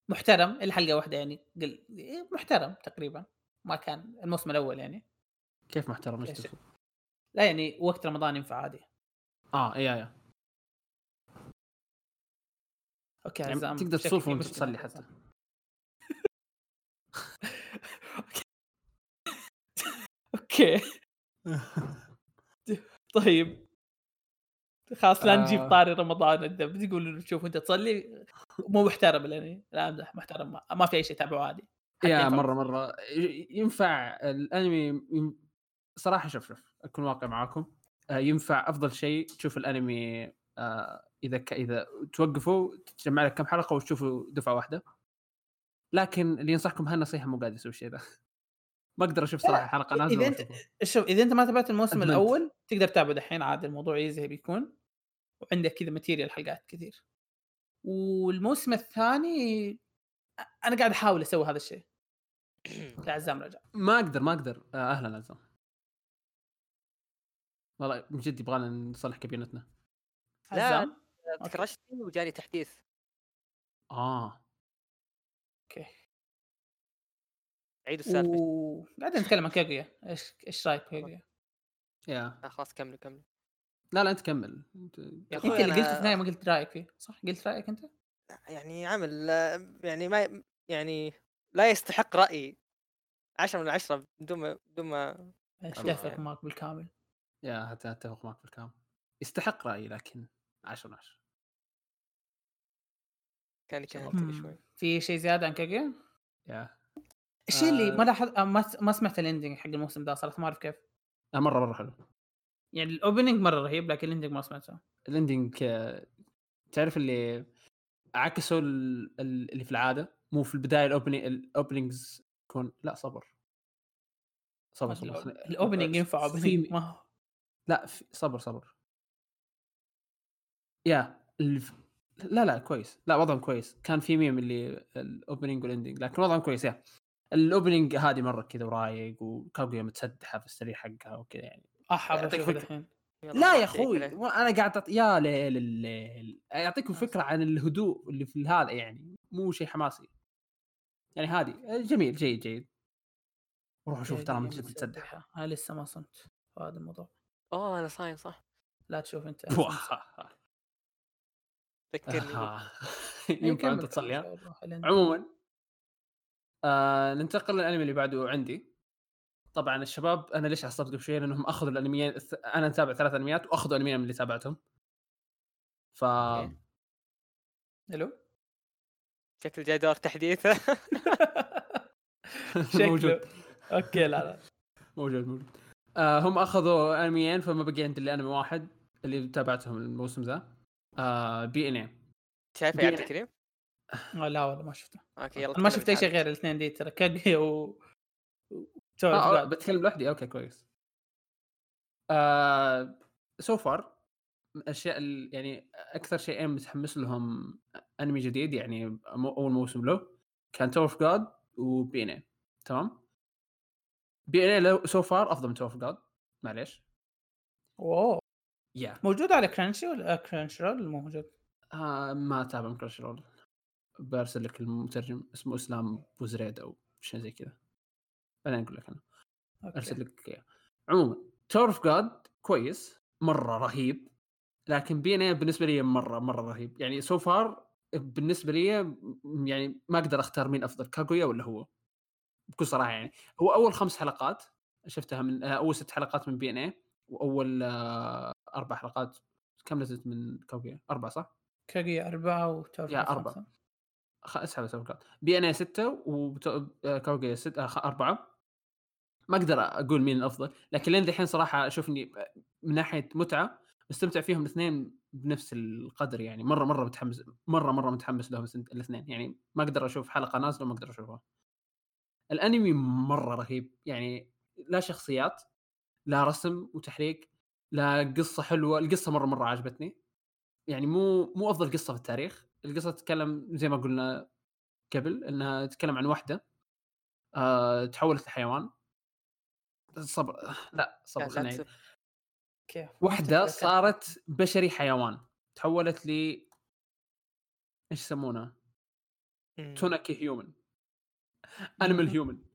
[SPEAKER 2] محترم الحلقة واحدة يعني قل... إيه، محترم تقريبا ما كان الموسم الأول يعني.
[SPEAKER 1] كيف محترم؟
[SPEAKER 2] إيش؟
[SPEAKER 1] تقصد؟
[SPEAKER 2] لا يعني وقت رمضان ينفع عادي.
[SPEAKER 1] آه yeah yeah
[SPEAKER 2] okay
[SPEAKER 1] يعني تقدر
[SPEAKER 2] في وأنت
[SPEAKER 1] تصلي حتى.
[SPEAKER 2] okay. طيب. خلاص لا نجيب
[SPEAKER 1] آه.
[SPEAKER 2] طاري رمضان انت بتقول إنه شوف انت تصلي مو محترم الانمي لا امزح محترم ما, في أي شيء تابعه عادي.
[SPEAKER 1] يا مرة مرة. ينفع الأنمي صراحة شوف شوف أكون واقع معاكم. آه، ينفع أفضل شيء تشوف الأنمي آه، إذا ك... إذا توقفوا تجمع لك كم حلقة وتشوفوا دفعة واحدة. لكن اللي ينصحكم هالنصيحة مو قاعد يسوي الشيء ذا. ما أقدر أشوف صراحة حلقة نازلة
[SPEAKER 2] اذا انت. شوف إذا أنت ما تابعت الموسم
[SPEAKER 1] أدمنت.
[SPEAKER 2] الأول تقدر تتابعه دحين عادي الموضوع easy بيكون. وعندك كذا material حلقات كثير. والموسم الثاني أنا قاعد أحاول أسوي هذا الشيء. لعزام رجع.
[SPEAKER 1] ما أقدر ما أقدر. أهلا عزام. والله من جد يبغانا نصلح كابينتنا.
[SPEAKER 3] لا.
[SPEAKER 2] عزام؟
[SPEAKER 3] تكرشت وجاني تحديث.
[SPEAKER 1] آه.
[SPEAKER 2] أوكي.
[SPEAKER 3] عيد السالفه
[SPEAKER 2] وقاعدين نتكلم عن كاغويا إيش إيش رأيك كاغويا؟
[SPEAKER 1] يا.
[SPEAKER 3] آه، خلاص كملوا كملوا
[SPEAKER 1] لا لا أنت كمل.
[SPEAKER 3] أنت
[SPEAKER 2] اللي قلت في النهايه ما قلت رأيك فيه صح؟ قلت رأيك أنت؟
[SPEAKER 3] يعني عمل يعني ما يعني لا يستحق رأيي. 10 من 10 بدون ما بدون ما أتفق.
[SPEAKER 2] معك بالكامل.
[SPEAKER 1] يا أت- أتفق معك بالكامل. يستحق رأيي لكن 10 من 10
[SPEAKER 3] كان كهنتني شوي.
[SPEAKER 2] في شيء زيادة عن كاغويا؟
[SPEAKER 1] yeah.
[SPEAKER 2] الشيء اللي
[SPEAKER 1] آه.
[SPEAKER 2] ما لاحظ آه، ما ما سمعت ال ending حق الموسم ده صراحة ما أعرف كيف.
[SPEAKER 1] آه، مرة مرة حلو.
[SPEAKER 2] يعني ال opening مرة رهيب لكن ال ending ما سمعته.
[SPEAKER 1] ال ending تعرف اللي عكسوا ال- ال- اللي في العادة؟ مو في البداية ال opening ال openings يكون لا صبر. صبر صبر. ال
[SPEAKER 2] opening ينفع opening ما هو.
[SPEAKER 1] لا في صبر صبر. yeah الف... لا لا كويس. لا وضعهم كويس. كان في ميم اللي ال opening وال ending لكن وضعهم كويس yeah. ال opening هادي مرة كذا ورايق وكاغويا متسدحه في السرير حقها وكذا يعني.
[SPEAKER 2] الحين.
[SPEAKER 3] يلا
[SPEAKER 1] لا يا أخوي أنا قاعد أط... يا ليل الليل. يعطيكم
[SPEAKER 2] آه،
[SPEAKER 1] فكرة عن الهدوء اللي في هذا يعني مو شيء حماسي. يعني هادي جميل جيد جيد. روح أشوف ترى من جد تصدق
[SPEAKER 2] أنا لسه ما صمت في هذا الموضوع.
[SPEAKER 3] أوه أنا صايم صح؟
[SPEAKER 2] لا تشوف أنت
[SPEAKER 3] ذكرني
[SPEAKER 1] آه.
[SPEAKER 2] إيه،
[SPEAKER 1] ينفع
[SPEAKER 2] كمل
[SPEAKER 1] انت تصلي عموما آه ننتقل للأنمي اللي بعده عندي. طبعا الشباب أنا ليش عصبت قبل شوي لأنهم أخذوا الانميين أنا متابع ثلاث أنميات وأخذوا انميين من اللي تابعتهم. ف.
[SPEAKER 2] ألو؟
[SPEAKER 3] شكل جاي دور تحديثه
[SPEAKER 1] موجود.
[SPEAKER 2] okay لا لا.
[SPEAKER 1] موجود موجود. آه هم أخذوا أنميين فما بقي عندي إلا أنمي واحد اللي تابعتهم الموسم ذا. آه BNA
[SPEAKER 3] شايفه يا عبد. الكريم؟
[SPEAKER 2] آه، لا والله ما شفته.
[SPEAKER 3] okay يلا
[SPEAKER 2] أنا ما شفت أي شيء. غير الاثنين دي ترى كاجي و تو
[SPEAKER 1] آه آه بتكلم لوحدي؟ okay كويس. آه so far الأشياء ال- يعني أكثر شيئين متحمس لهم أنمي جديد يعني مو- أول موسم له كان Tower of God و BNA تمام؟ BNA so far أفضل من Tower of God معليش.
[SPEAKER 2] oh
[SPEAKER 1] yeah
[SPEAKER 2] موجود على Crunchy ولا Crunchyroll مو موجود.
[SPEAKER 1] آه ما أتابع من Crunchyroll برسل لك المترجم اسمه إسلام بوزريد أو شيء زي كذا. بعدين أقول لك أنا. أرسل
[SPEAKER 2] okay.
[SPEAKER 1] لك إياه. عموما Tower of God كويس مرة رهيب لكن BNA بالنسبة لي مرة مرة رهيب. يعني so far بالنسبة لي يعني ما أقدر أختار مين أفضل كاغويا ولا هو؟ بكل صراحة يعني. هو أول خمس حلقات شفتها من آه، أول ست حلقات من BNA وأول آه، أربع حلقات كم نزلت من كاغويا؟ أربعة صح؟
[SPEAKER 2] كاجي أربعة وتوفي
[SPEAKER 1] yeah أربعة. اسحب اسحب BNA 6 وكاوغي 6 4 ما أقدر أقول مين الأفضل لكن لين الحين صراحة أشوف إني من ناحية متعة مستمتع فيهم الاثنين بنفس القدر يعني مرة مرة متحمس مرة مرة متحمس لهم الاثنين يعني ما أقدر أشوف حلقة نازلة وما أقدر أشوفها. الأنمي مرة رهيب يعني لا شخصيات لا رسم وتحريك لا قصة حلوة القصة مرة مرة عجبتني. يعني مو مو أفضل قصة في التاريخ. القصة تتكلم زي ما قلنا قبل إنها تتكلم عن واحدة آه تحولت لحيوان صبر لا صبر. أعيد.
[SPEAKER 2] كيف
[SPEAKER 1] واحدة
[SPEAKER 2] تتذكر.
[SPEAKER 1] صارت بشري حيوان تحولت ل إيش يسمونها؟ تونكي هيومن انيمال. هيومن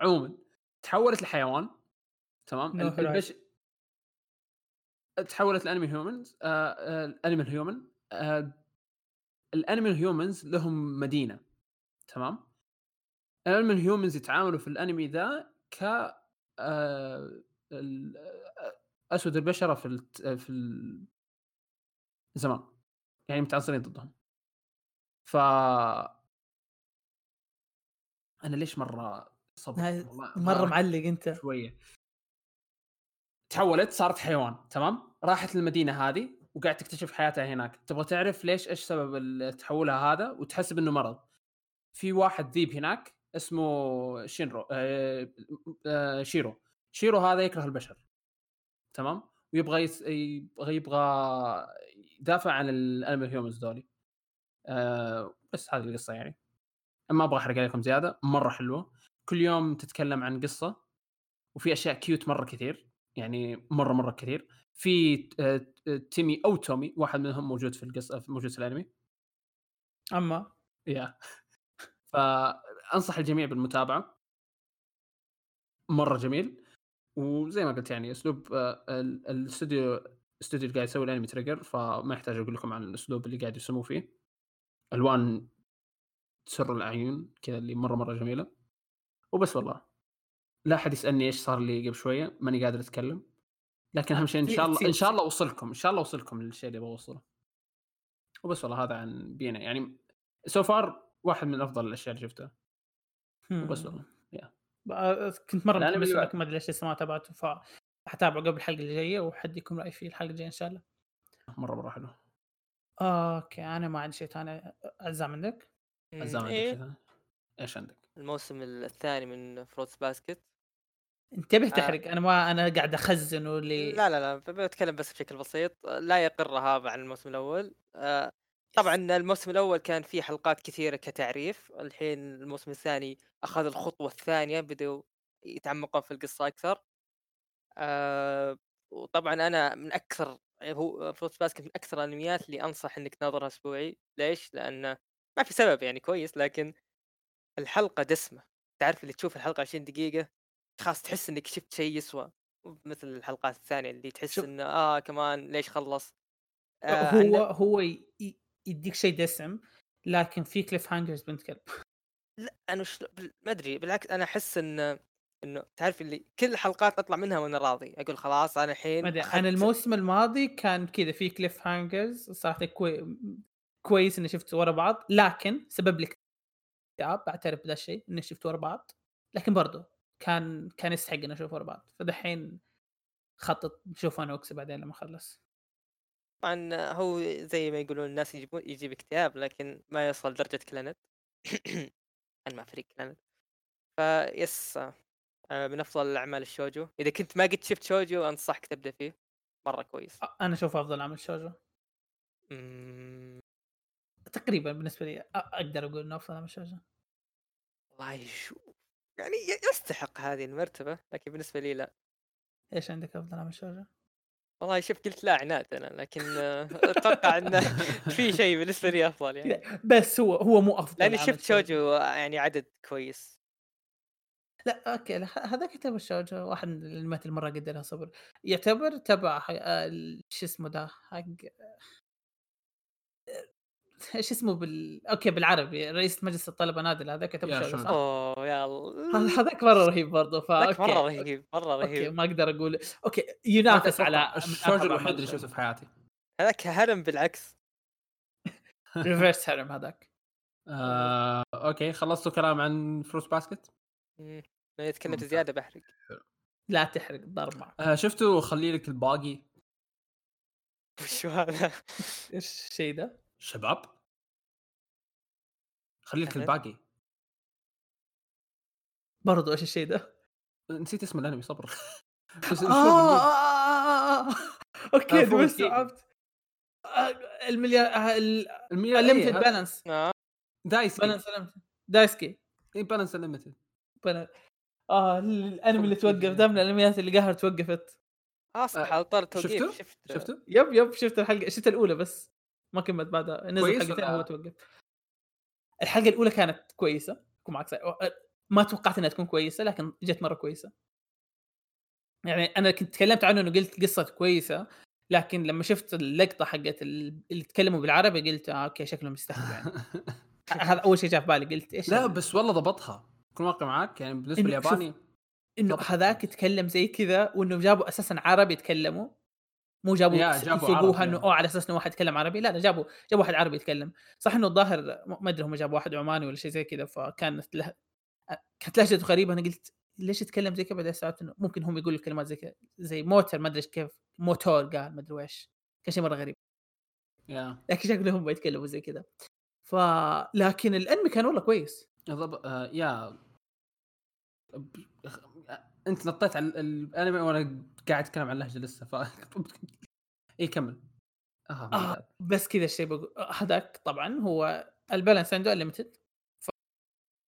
[SPEAKER 1] عموما تحولت لحيوان تمام البش... تحولت لانمي هيومنز الانيمال هيومن ال animal humans لهم مدينة تمام؟ ال animal humans يتعاملوا في الأنمي ذا ك آه، آه، أسود البشرة في في ال- زمان يعني متعنصرين ضدهم. ف أنا ليش مرة صبر
[SPEAKER 2] مرة
[SPEAKER 1] أبغى
[SPEAKER 2] معلق أنت.
[SPEAKER 1] شوية. تحولت صارت حيوان تمام؟ راحت للمدينة هذه وقاعد تكتشف حياتها هناك. تبغى تعرف ليش إيش سبب تحولها هذا؟ وتحسب انه مرض. في واحد ذيب هناك اسمه شينرو آه آه شيرو. شيرو هذا يكره البشر. تمام؟ ويبغى يس... يبغى يبغى يدافع عن ال animal humans ذولي. آه بس هذه القصة يعني. ما أبغى أحرق عليكم زيادة. مرة حلوة. كل يوم تتكلم عن قصة. وفي أشياء cute مرة كثير. يعني مرة مرة كثير. في آه، آه، تيمي أو تومي واحد منهم موجود في القصة موجود في الأنمي.
[SPEAKER 2] أما.
[SPEAKER 1] يا. فانصح الجميع بالمتابعة. مرة جميل. وزي ما قلت يعني أسلوب آه، ال- الاستوديو الاستوديو اللي قاعد يسوي الأنمي تريجر فما يحتاج أقول لكم عن الأسلوب اللي قاعد يرسموه فيه. ألوان تسر الأعين كذا اللي مرة مرة جميلة. وبس والله. لا أحد يسألني إيش صار لي قبل شوية ماني قادر أتكلم. لكن أهم شيء
[SPEAKER 2] إن
[SPEAKER 1] شاء الله إن شاء الله أوصلكم إن شاء الله أوصلكم للشيء اللي أبغى أوصله. وبس والله هذا عن BNA. يعني so far واحد من أفضل الأشياء اللي شفتها. وبس والله
[SPEAKER 2] بقى- كنت
[SPEAKER 1] مرة
[SPEAKER 2] متحمس لكن ما أدري ليش لسه ما تابعته فحتابعه قبل الحلقة اللي جاية وحديكم رايي في الحلقة الجاية إن شاء الله.
[SPEAKER 1] مرة مرة حلو.
[SPEAKER 2] okay أنا ما عندي شيء ثاني عزام عندك؟
[SPEAKER 1] عزام عندك
[SPEAKER 3] إيه.
[SPEAKER 1] شيء ثاني؟ إيش عندك؟
[SPEAKER 3] الموسم الثاني من Fruits Basket
[SPEAKER 2] انتبه
[SPEAKER 3] آه.
[SPEAKER 2] تحرق أنا ما أنا قاعد اخزن واللي
[SPEAKER 3] لا لا لا بتكلم بس بشكل بسيط. لا يقرها عن الموسم الأول. آه، طبعا الموسم الأول كان فيه حلقات كثيرة كتعريف. الحين الموسم الثاني أخذ الخطوة الثانية بدأوا يتعمقون في القصة أكثر. آه، وطبعا أنا من أكثر هو فروت باسكت من أكثر الأنميات اللي أنصح إنك تناظرها أسبوعي. ليش؟ لأنه ما في سبب يعني كويس لكن الحلقة دسمة. تعرف اللي تشوف الحلقة 20 دقيقة؟ خلاص تحس إنك شفت شيء يسوى مثل الحلقات الثانية اللي تحس إنه آه كمان ليش خلص؟ آه
[SPEAKER 2] هو
[SPEAKER 3] عندك-
[SPEAKER 2] هو يديك شيء دسم لكن في cliff hangers بنت كلب.
[SPEAKER 3] لا أنا شل... ما أدري بالعكس أنا أحس إن إنه تعرف اللي كل الحلقات أطلع منها وأنا راضي أقول خلاص أنا الحين أخذت-
[SPEAKER 2] أنا الموسم الماضي كان كذا في cliff hangers صراحة كوي... كويس إني شفت ورا بعض لكن سبب لي اكتئاب بعترف بهذا الشيء إني شفت ورا بعض لكن برضو كان كان يستحق اني أشوف ورا بعض. فدحين خطط نشوف أنا واكسب بعدين لما أخلص.
[SPEAKER 3] طبعا هو زي ما يقولون الناس يجيبون يجيب اكتئاب لكن ما يوصل درجة Clannad أنا مع فريق Clannad فيس آه، من أفضل الاعمال الشوجو. إذا كنت ما قد شفت شوجو أنصحك تبدأ فيه. مرة كويس.
[SPEAKER 2] أنا أشوف أفضل عمل شوجو تقريبا بالنسبة لي أقدر أقول إنه أفضل عمل شوجو
[SPEAKER 3] والله شو يعني يستحق هذه المرتبة لكن بالنسبة لي لا.
[SPEAKER 2] إيش عندك أفضل عمل شوجو؟
[SPEAKER 3] والله شوف قلت لا عناد أنا لكن أتوقع انه في شيء بالنسبة لي أفضل يعني.
[SPEAKER 2] بس هو هو مو أفضل
[SPEAKER 3] لاني شفت شوجو يعني عدد كويس.
[SPEAKER 2] لا okay لا، ه- هذاك يعتبر شوجو واحد من الانميات اللي مرة قد لها صبر. يعتبر تبع شو اسمه ده حق شو اسمه بال أوكي بالعربي رئيس مجلس الطلبة نادل هذاك يعتبر
[SPEAKER 1] يا.
[SPEAKER 2] صح؟
[SPEAKER 3] أوه يا
[SPEAKER 2] هذا-
[SPEAKER 3] الله
[SPEAKER 2] هذاك مرة رهيب برضه فا مرة
[SPEAKER 3] رهيب مرة
[SPEAKER 2] أوكي
[SPEAKER 3] رهيب
[SPEAKER 2] ما أقدر أقول أوكي ينافس على أربع
[SPEAKER 1] الوحيد اللي شفته في حياتي
[SPEAKER 3] هذاك هرم بالعكس
[SPEAKER 2] ريفرس هرم هذاك
[SPEAKER 1] آه، أوكي خلصتوا كلام عن فروت باسكت.
[SPEAKER 3] لو تكلمت. زيادة بحرق
[SPEAKER 2] لا تحرق ضرب
[SPEAKER 1] آه، شفتوا خلي لك الباقي
[SPEAKER 3] وشو هذا؟
[SPEAKER 2] إيش الشيء ده؟
[SPEAKER 1] شباب. خلي لك
[SPEAKER 3] أها.
[SPEAKER 1] الباقي.
[SPEAKER 2] برضو إيش الشيء ده؟
[SPEAKER 1] نسيت اسم الأنمي صبر. بس
[SPEAKER 2] آه, آه, آه. أوكي
[SPEAKER 1] فوق
[SPEAKER 2] استوعبت آه، المليار ال-
[SPEAKER 1] المياه
[SPEAKER 2] الليمتد
[SPEAKER 1] إيه،
[SPEAKER 2] بالانس.
[SPEAKER 1] دايسكي
[SPEAKER 2] بالانس دايسكي
[SPEAKER 1] اي بالانس ليمتد
[SPEAKER 2] آه الأنمي اللي توقف ده من الأنميات اللي قهر توقفت.
[SPEAKER 1] آه،
[SPEAKER 3] على طار التوقيف.
[SPEAKER 1] شفته؟
[SPEAKER 3] شفت
[SPEAKER 1] شفتوا؟
[SPEAKER 2] يب يب شفت الحلقة شفت الأولى بس. ما كملت بعدها نزل حلقتين؟ هو توقف الحلقة الأولى كانت كويسة أكون معك صريح. ما توقعت إنها تكون كويسة لكن جت مرة كويسة يعني أنا كنت تكلمت عنه إنه قلت قصة كويسة لكن لما شفت اللقطة حقت ال- اللي تكلموا بالعربي قلت آه أوكي شكلهم يستحقوا يعني هذا أول شيء جاء في بالي قلت إيش
[SPEAKER 1] لا
[SPEAKER 2] ال-
[SPEAKER 1] بس والله ضبطها اكون واقع معاك يعني
[SPEAKER 2] بالنسبة
[SPEAKER 1] للياباني إنه.
[SPEAKER 2] هذاك يتكلم زي كذا وإنه جابوا أساسا عرب يتكلموا مو جابوا يسوقوها
[SPEAKER 1] عرب، إنه.
[SPEAKER 2] أوه على أساس إنه واحد يتكلم عربي. لا لا جابوا جابوا واحد عربي يتكلم. صح إنه الظاهر ما أدري هم جابوا واحد عماني ولا شيء زي كذا فكانت له كانت لهجته غريبة. أنا قلت ليش يتكلم زي كذا؟ بعدين استوعبت إنه ممكن هم يقولوا كلمات زي كذا زي موتر ما أدري كيف موتور قال ما أدري ويش كان شيء مرة غريب.
[SPEAKER 1] يا.
[SPEAKER 2] لكن شكلهم يتكلموا زي كذا. ف لكن الأنمي كان والله كويس.
[SPEAKER 1] ضب... آه يا. انت نطيت على ال- الانمي وأنا قاعد اتكلم عن اللهجة لسه ف اي كمل. آه,
[SPEAKER 2] آه بس كذا الشيء بقول هذاك طبعا هو ال balance عنده limited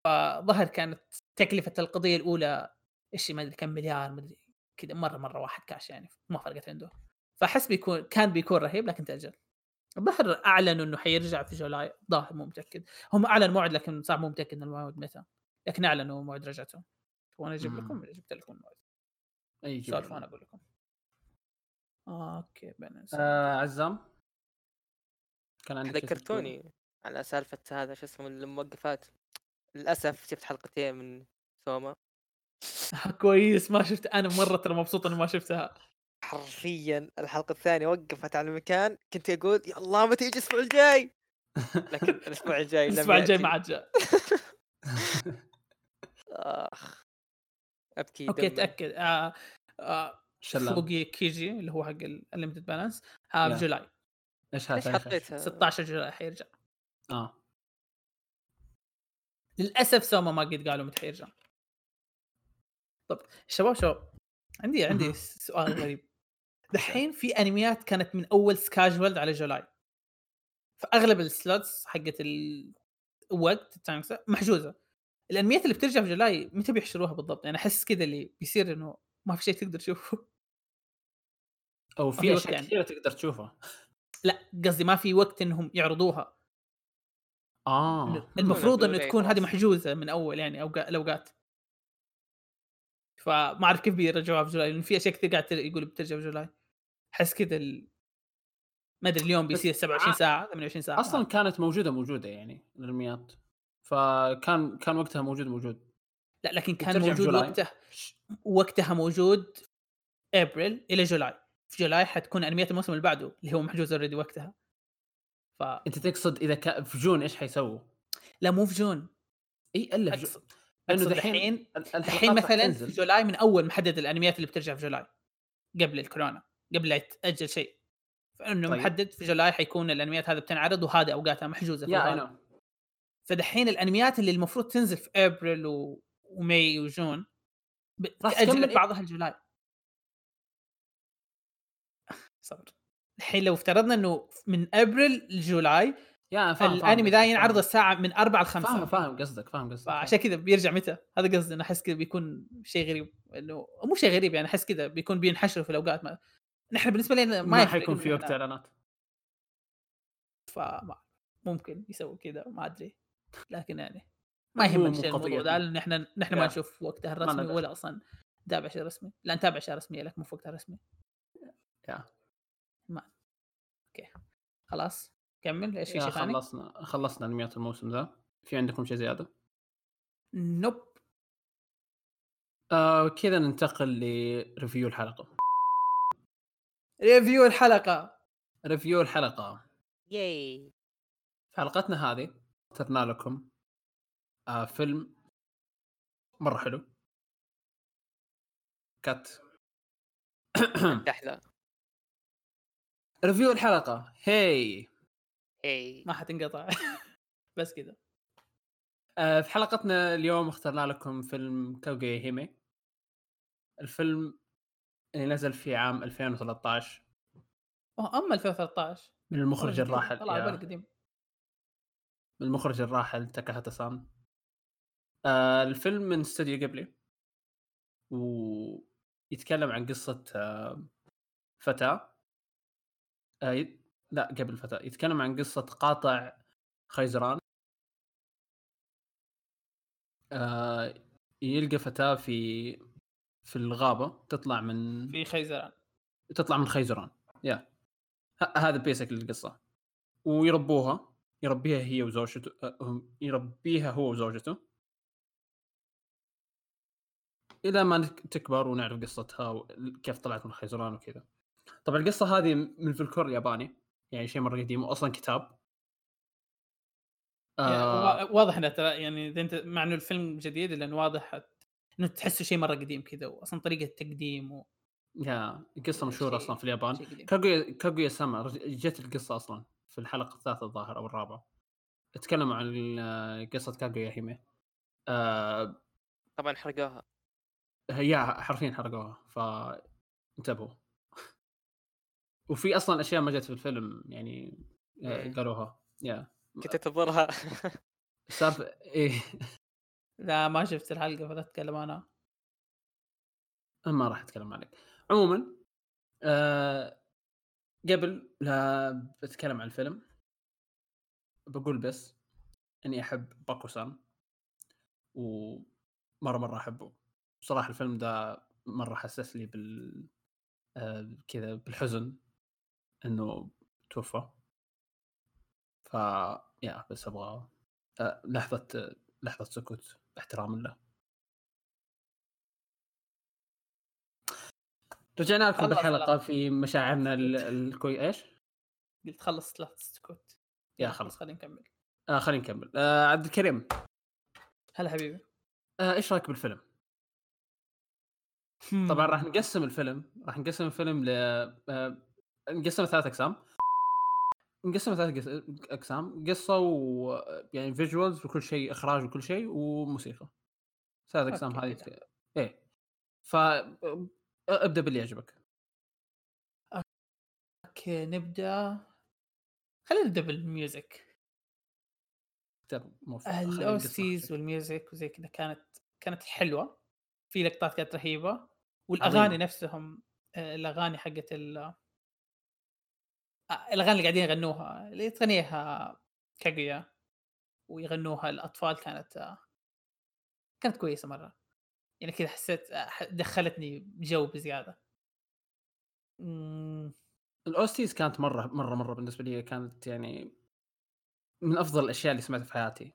[SPEAKER 2] فظهر كانت تكلفة القضية الأولى إيش ما أدري كم مليار ما أدري كذا مرة مرة واحد كاش يعني ما فرقت عنده. فأحس بيكون كان بيكون رهيب لكن تأجل. الظاهر أعلنوا إنه حيرجع في July ظاهر مو متأكد. هم اعلنوا موعد لكن صعب مو متأكد الموعد متى. لكن أعلنوا موعد رجعته. وأنا
[SPEAKER 1] أجيب.
[SPEAKER 2] لكم جبت لكم الموعد
[SPEAKER 1] أي جيب
[SPEAKER 2] سولف
[SPEAKER 1] لي.
[SPEAKER 2] وأنا أقول لكم. okay balance
[SPEAKER 1] آه عزام؟ كان عندك؟
[SPEAKER 3] ذكرتوني على سالفة هذا شو اسمه الموقفات للأسف شفت حلقتين من سوما.
[SPEAKER 2] كويس ما شفت أنا مرة ترى مبسوط إني ما شفتها.
[SPEAKER 3] حرفيا الحلقة الثانية وقفت على مكان كنت أقول يا الله متى يجي الأسبوع الجاي. لكن الأسبوع الجاي
[SPEAKER 2] الأسبوع الجاي. ما عاد جاء.
[SPEAKER 3] آخ. ابكي
[SPEAKER 2] okay
[SPEAKER 3] دمي.
[SPEAKER 2] تأكد. آه آه فوقي كيجي اللي هو حق ال limited balance
[SPEAKER 1] آه.
[SPEAKER 2] في
[SPEAKER 1] July. إيش؟
[SPEAKER 3] حطيتها
[SPEAKER 2] 16 July حيرجع.
[SPEAKER 1] آه.
[SPEAKER 2] للأسف سوما ما قد قالوا متى حيرجع. طب شباب شباب عندي عندي. سؤال غريب. دحين في أنميات كانت من أول scheduled على July. فأغلب ال slots حقت الوقت ال time محجوزة. الأنميات اللي بترجع في July متى بيحشروها بالضبط؟ يعني أحس كذا اللي بيصير إنه ما في شيء تقدر تشوفه.
[SPEAKER 1] أو
[SPEAKER 2] في
[SPEAKER 1] اشياء
[SPEAKER 2] يعني.
[SPEAKER 1] كثيره تقدر تشوفها.
[SPEAKER 2] لا قصدي ما في وقت إنهم يعرضوها. آه. المفروض
[SPEAKER 3] إنه
[SPEAKER 2] تكون هذه. محجوزة من أول يعني اوقات الاوقات فما أعرف كيف بيرجعوها في July لأن في أشياء كثير قاعد يقولوا بترجع في July. أحس كذا ال... ما أدري اليوم بيصير 27
[SPEAKER 1] ع-
[SPEAKER 2] ساعة 28 ساعة
[SPEAKER 1] أصلا كانت موجودة موجودة يعني الأنميات. فكان كان وقتها موجود موجود
[SPEAKER 2] لا لكن كان موجود
[SPEAKER 1] July.
[SPEAKER 2] وقتها وقتها موجود ابريل إلى July في July حتكون أنميات الموسم اللي بعده اللي هو محجوز already وقتها ف
[SPEAKER 1] أنت تقصد إذا كان في June إيش حيسووا؟
[SPEAKER 2] لا مو في June
[SPEAKER 1] إي إلا في
[SPEAKER 2] June
[SPEAKER 1] لأنه
[SPEAKER 2] أقصد
[SPEAKER 1] دحين
[SPEAKER 2] الحين الحين مثلا. في July من أول محدد الأنميات اللي بترجع في July قبل الكورونا قبل لا يتأجل شيء فإنه
[SPEAKER 1] طيب.
[SPEAKER 2] محدد في July حيكون الأنميات هذه بتنعرض وهذا أوقاتها محجوزة في.
[SPEAKER 1] No
[SPEAKER 2] فدحين الأنميات اللي المفروض تنزل في ابريل و... و May و
[SPEAKER 1] June
[SPEAKER 2] راح
[SPEAKER 1] تكمل؟
[SPEAKER 2] بعضها ل July صبر الحين لو افترضنا إنه من April ل
[SPEAKER 1] July yeah فاهم
[SPEAKER 2] الأنمي ذا ينعرض. الساعة من 4 ل 5
[SPEAKER 1] فاهم فاهم قصدك فاهم قصدك
[SPEAKER 2] فعشان كذا بيرجع متى؟ هذا قصدي أنا أحس كذا بيكون شيء غريب إنه مو شيء غريب يعني أحس كذا بيكون بينحشروا في الأوقات ما. نحن بالنسبة لنا ما,
[SPEAKER 1] ما حيكون في وقت اعلانات
[SPEAKER 2] فما ممكن يسووا كذا ما أدري. لكن يعني ما
[SPEAKER 1] مو
[SPEAKER 2] شيء الموضوع. ده لأن إحنا نحن ما. نشوف وقتها الرسمي. ولا أصلا نتابع شيء رسمي لا نتابع اشياء رسميه لك مو في وقتها رسمي
[SPEAKER 1] yeah.
[SPEAKER 2] ما okay خلاص كمل إيش في شيء ثاني؟
[SPEAKER 1] خلصنا خلصنا أنميات الموسم ذا في عندكم شيء زيادة؟
[SPEAKER 2] nope
[SPEAKER 1] آه كذا ننتقل ل review الحلقة
[SPEAKER 2] ريفيو الحلقة
[SPEAKER 1] ريفيو الحلقة
[SPEAKER 3] ياي
[SPEAKER 1] في حلقتنا هذه اخترنا لكم آه فيلم مرة حلو. Cut.
[SPEAKER 3] أحلى
[SPEAKER 1] review الحلقة. هي
[SPEAKER 3] هي
[SPEAKER 2] ما حتنقطع. بس كذا.
[SPEAKER 1] آه في حلقتنا اليوم اخترنا لكم فيلم كاوغي هيمي. الفيلم اللي نزل في عام 2013
[SPEAKER 2] أوه، اما 2013
[SPEAKER 1] من المخرج الراحل
[SPEAKER 2] طلع قديم.
[SPEAKER 1] المخرج الراحل تاكاهاتا سان آه الفيلم من استوديو قبلي. ويتكلم عن قصة آه فتاة. آه ي- لا قبل فتاة. يتكلم عن قصة قاطع خيزران. آه يلقى فتاة في في الغابة تطلع من
[SPEAKER 2] في خيزران.
[SPEAKER 1] تطلع من خيزران. يا ه- هذا بيسك القصة. ويربوها. يربيها هي وزوجته يربيها هو وزوجته. إلى ما تكبر ونعرف قصتها وكيف طلعت من خيزران وكذا. طبعا القصة هذه من الفلكلور الياباني يعني شيء مرة قديم واصلا كتاب.
[SPEAKER 2] يعني
[SPEAKER 1] آه.
[SPEAKER 2] وا- واضح إنه ترى يعني إذا أنت مع إنه الفيلم جديد لأنه واضح إنه تحسه شيء مرة قديم كذا واصلا طريقة التقديم و...
[SPEAKER 1] يا قصة مشهورة
[SPEAKER 2] شيء-
[SPEAKER 1] أصلا في اليابان. كاغويا كاغويا سما جت القصة أصلا. في الحلقة الثالثة الظاهر أو الرابعة. تكلموا عن ال- قصة كاغويا هيمي آه
[SPEAKER 3] طبعا حرقوها.
[SPEAKER 1] هي حرفيا حرقوها فانتبهوا. وفي أصلا أشياء ما جت في الفيلم يعني آه،
[SPEAKER 3] مم.
[SPEAKER 1] قالوها. يا.
[SPEAKER 3] كنت تنتظرها
[SPEAKER 1] السالفه إيه.
[SPEAKER 2] لا ما شفت الحلقة فلا أتكلم أنا
[SPEAKER 1] ما راح أتكلم عليك. عموما آه قبل لا بتكلم عن الفيلم بقول بس إني أحب باكو سان ومره مرة أحبه. صراحة الفيلم ده مرة حسس لي بال آه كذا بالحزن إنه توفى. ف يا بس أبغى آه لحظة لحظة سكوت احتراما له. رجعنا لكم
[SPEAKER 2] خلص بالحلقة.
[SPEAKER 1] في مشاعرنا ال- الكوي إيش؟
[SPEAKER 2] قلت خلص ثلاث سكوت.
[SPEAKER 1] يا
[SPEAKER 2] خلاص خلينا نكمل.
[SPEAKER 1] آه خلينا نكمل. آه عبد الكريم.
[SPEAKER 2] هلا حبيبي.
[SPEAKER 1] آه إيش رأيك بالفيلم؟ طبعا راح نقسم الفيلم. راح نقسم الفيلم ل آه، نقسمه ثلاث أقسام. نقسمه ثلاث قس- أقسام. قصة و يعني visuals وكل شيء إخراج وكل شيء وموسيقى. ثلاث
[SPEAKER 2] أقسام
[SPEAKER 1] هذه إيه. ف أبدأ باللي يعجبك.
[SPEAKER 2] Okay نبدأ. خلينا
[SPEAKER 1] نبدأ بال music. خلي القصة
[SPEAKER 2] ال OSTs
[SPEAKER 1] أحسن.
[SPEAKER 2] وال music وزي كذا كانت كانت حلوة. في لقطات كانت رهيبة. والأغاني
[SPEAKER 1] عظيمة.
[SPEAKER 2] نفسهم آه، الأغاني حقت ال- آه، الأغاني اللي قاعدين يغنوها اللي تغنيها كاغويا ويغنوها الأطفال كانت آه، كانت كويسة مرة. يعني كذا حسيت آه، دخلتني جو بزيادة. ال
[SPEAKER 1] OSTs كانت مرة مرة مرة بالنسبة لي كانت يعني من أفضل الأشياء اللي سمعتها في حياتي.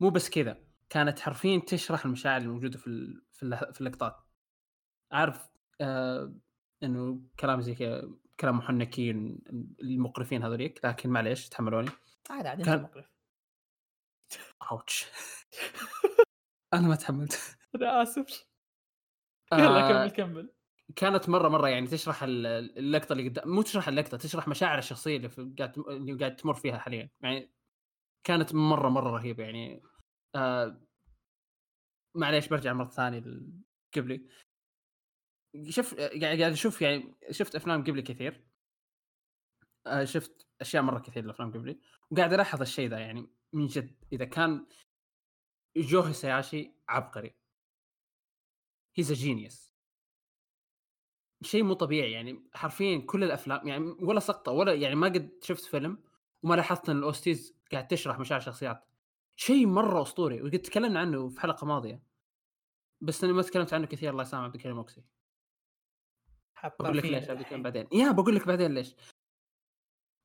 [SPEAKER 1] مو بس كذا كانت حرفيا تشرح المشاعر الموجودة في ال- في في اللقطات. عارف آه إنه كلام زي كذا كلام محنكين المقرفين هذوليك لكن معليش تحملوني.
[SPEAKER 2] عادي عادي
[SPEAKER 1] كان-
[SPEAKER 2] مقرف.
[SPEAKER 1] Ouch أنا ما تحملت.
[SPEAKER 2] أنا آسف. يلا
[SPEAKER 1] آه،
[SPEAKER 2] كمل كمل.
[SPEAKER 1] كانت مرة مرة يعني تشرح ال- اللقطة اللي قدام مو تشرح اللقطة تشرح مشاعر الشخصية اللي قاعد اللي قاعد تمر فيها حاليا. يعني كانت مرة مرة رهيبة يعني. آه معليش برجع مرة ثانية قبلي. شوف قاعد قاعد أشوف يعني شفت أفلام قبلي كثير. آه شفت أشياء مرة كثير الافلام قبلي. وقاعد ألاحظ الشيء ذا يعني من جد. إذا كان جو هيساياشي عبقري. he's a genius شيء مو طبيعي يعني حرفيا كل الأفلام يعني ولا سقطة ولا يعني ما قد شفت فيلم وما لاحظت إن ال OSTs قاعد تشرح مشاعر شخصيات شيء مرة أسطوري وقد تكلمنا عنه في حلقة ماضية. بس أنا ما تكلمت عنه كثير الله يسامح عبد الكريم
[SPEAKER 2] أوكسي.
[SPEAKER 1] بقول لك ليش عبد الكريم
[SPEAKER 2] الحين.
[SPEAKER 1] بعدين. yeah بقول لك بعدين ليش.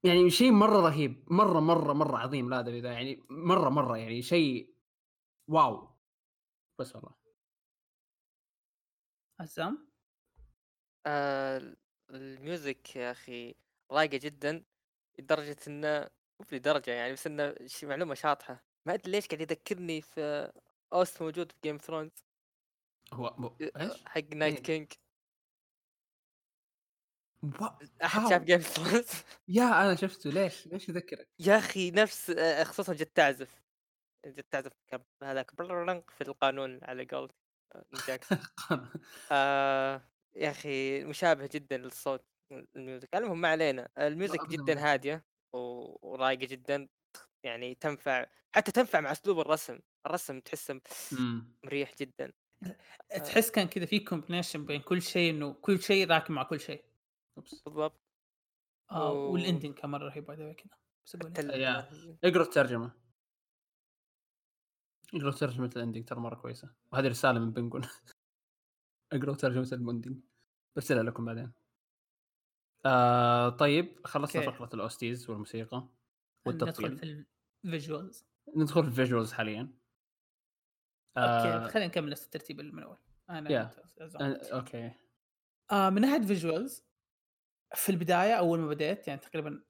[SPEAKER 1] يعني شيء مرة رهيب مرة مرة مرة عظيم لا ذا يعني مرة مرة يعني شيء Wow. بس والله.
[SPEAKER 2] عزام
[SPEAKER 3] آه ال music يا أخي رايقة جدا لدرجة إنه مو لدرجه يعني بس إنه شي معلومة شاطحة ما أدري ليش قاعد يذكرني في OST موجود في Game of Thrones
[SPEAKER 1] هو هو- إيش؟
[SPEAKER 3] حق Night
[SPEAKER 1] إيه.
[SPEAKER 3] King
[SPEAKER 1] أحد؟
[SPEAKER 3] شاف جيم ثرونز
[SPEAKER 1] يا أنا شفته ليش؟ ليش يذكرك؟
[SPEAKER 3] يا أخي نفس آه، خصوصا جت تعزف جت تعزف هذاك في القانون على قولت آه، جاكسون آه يا أخي مشابه جدا للصوت ال music. المهم ما علينا. ال
[SPEAKER 1] music
[SPEAKER 3] جدا هادية و- ورايقة جدا. يعني تنفع حتى تنفع مع أسلوب الرسم. الرسم تحسه
[SPEAKER 1] أمم.
[SPEAKER 3] مريح جدا.
[SPEAKER 2] تحس كان كذا في combination بين كل شيء إنه كل شيء راكب مع كل شيء.
[SPEAKER 3] بالضبط.
[SPEAKER 2] آه
[SPEAKER 3] أوه.
[SPEAKER 2] وال ending كان مرة رهيب باي كذا. بس أقول
[SPEAKER 3] حتى
[SPEAKER 2] إيه.
[SPEAKER 3] ال-
[SPEAKER 1] يا. اقرأ الترجمة. اقرا ترجمة الاندنج ترى مرة كويسة. وهذه رسالة من بنجون اقرا ترجمة الموندنج برسلها لكم بعدين. آه طيب خلصنا
[SPEAKER 2] أوكي.
[SPEAKER 1] فقرة الأوستيز والموسيقى
[SPEAKER 2] ندخل
[SPEAKER 1] والتطبيل
[SPEAKER 2] في الفيجوالز
[SPEAKER 1] ندخل في الفيجوالز حاليا.
[SPEAKER 2] أوكي
[SPEAKER 1] آه
[SPEAKER 2] خلينا نكمل نفس الترتيب من أول. أنا.
[SPEAKER 1] آه، أوكي.
[SPEAKER 2] آه من ناحية visuals في البداية أول ما بديت يعني تقريبا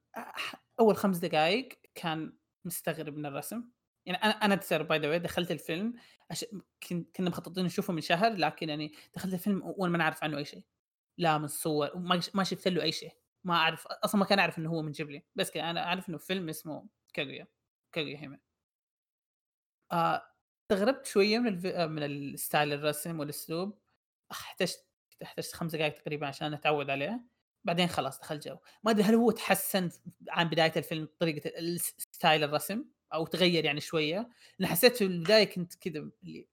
[SPEAKER 2] أول خمس دقائق كان مستغرب من الرسم. يعني أنا أنا ترى by the way دخلت الفيلم أش... كن... كنا مخططين نشوفه من شهر لكن يعني دخلت الفيلم وأنا ما نعرف عنه أي شيء. لا من وما ما شفت له أي شيء. ما أعرف أصلا ما كان أعرف إنه هو من جبلي بس كان أنا أعرف إنه فيلم اسمه كاغويا كاغويا hime آه استغربت شوية من الف... آه، من ال style الرسم والأسلوب. احتجت احتجت خمس دقائق تقريبا عشان أتعود عليه. بعدين خلاص دخل جو ما أدري هل هو تحسن عن بداية الفيلم طريقة ال- style الرسم؟ أو تغير يعني شوية لأن حسيت في البداية كنت كذا اللي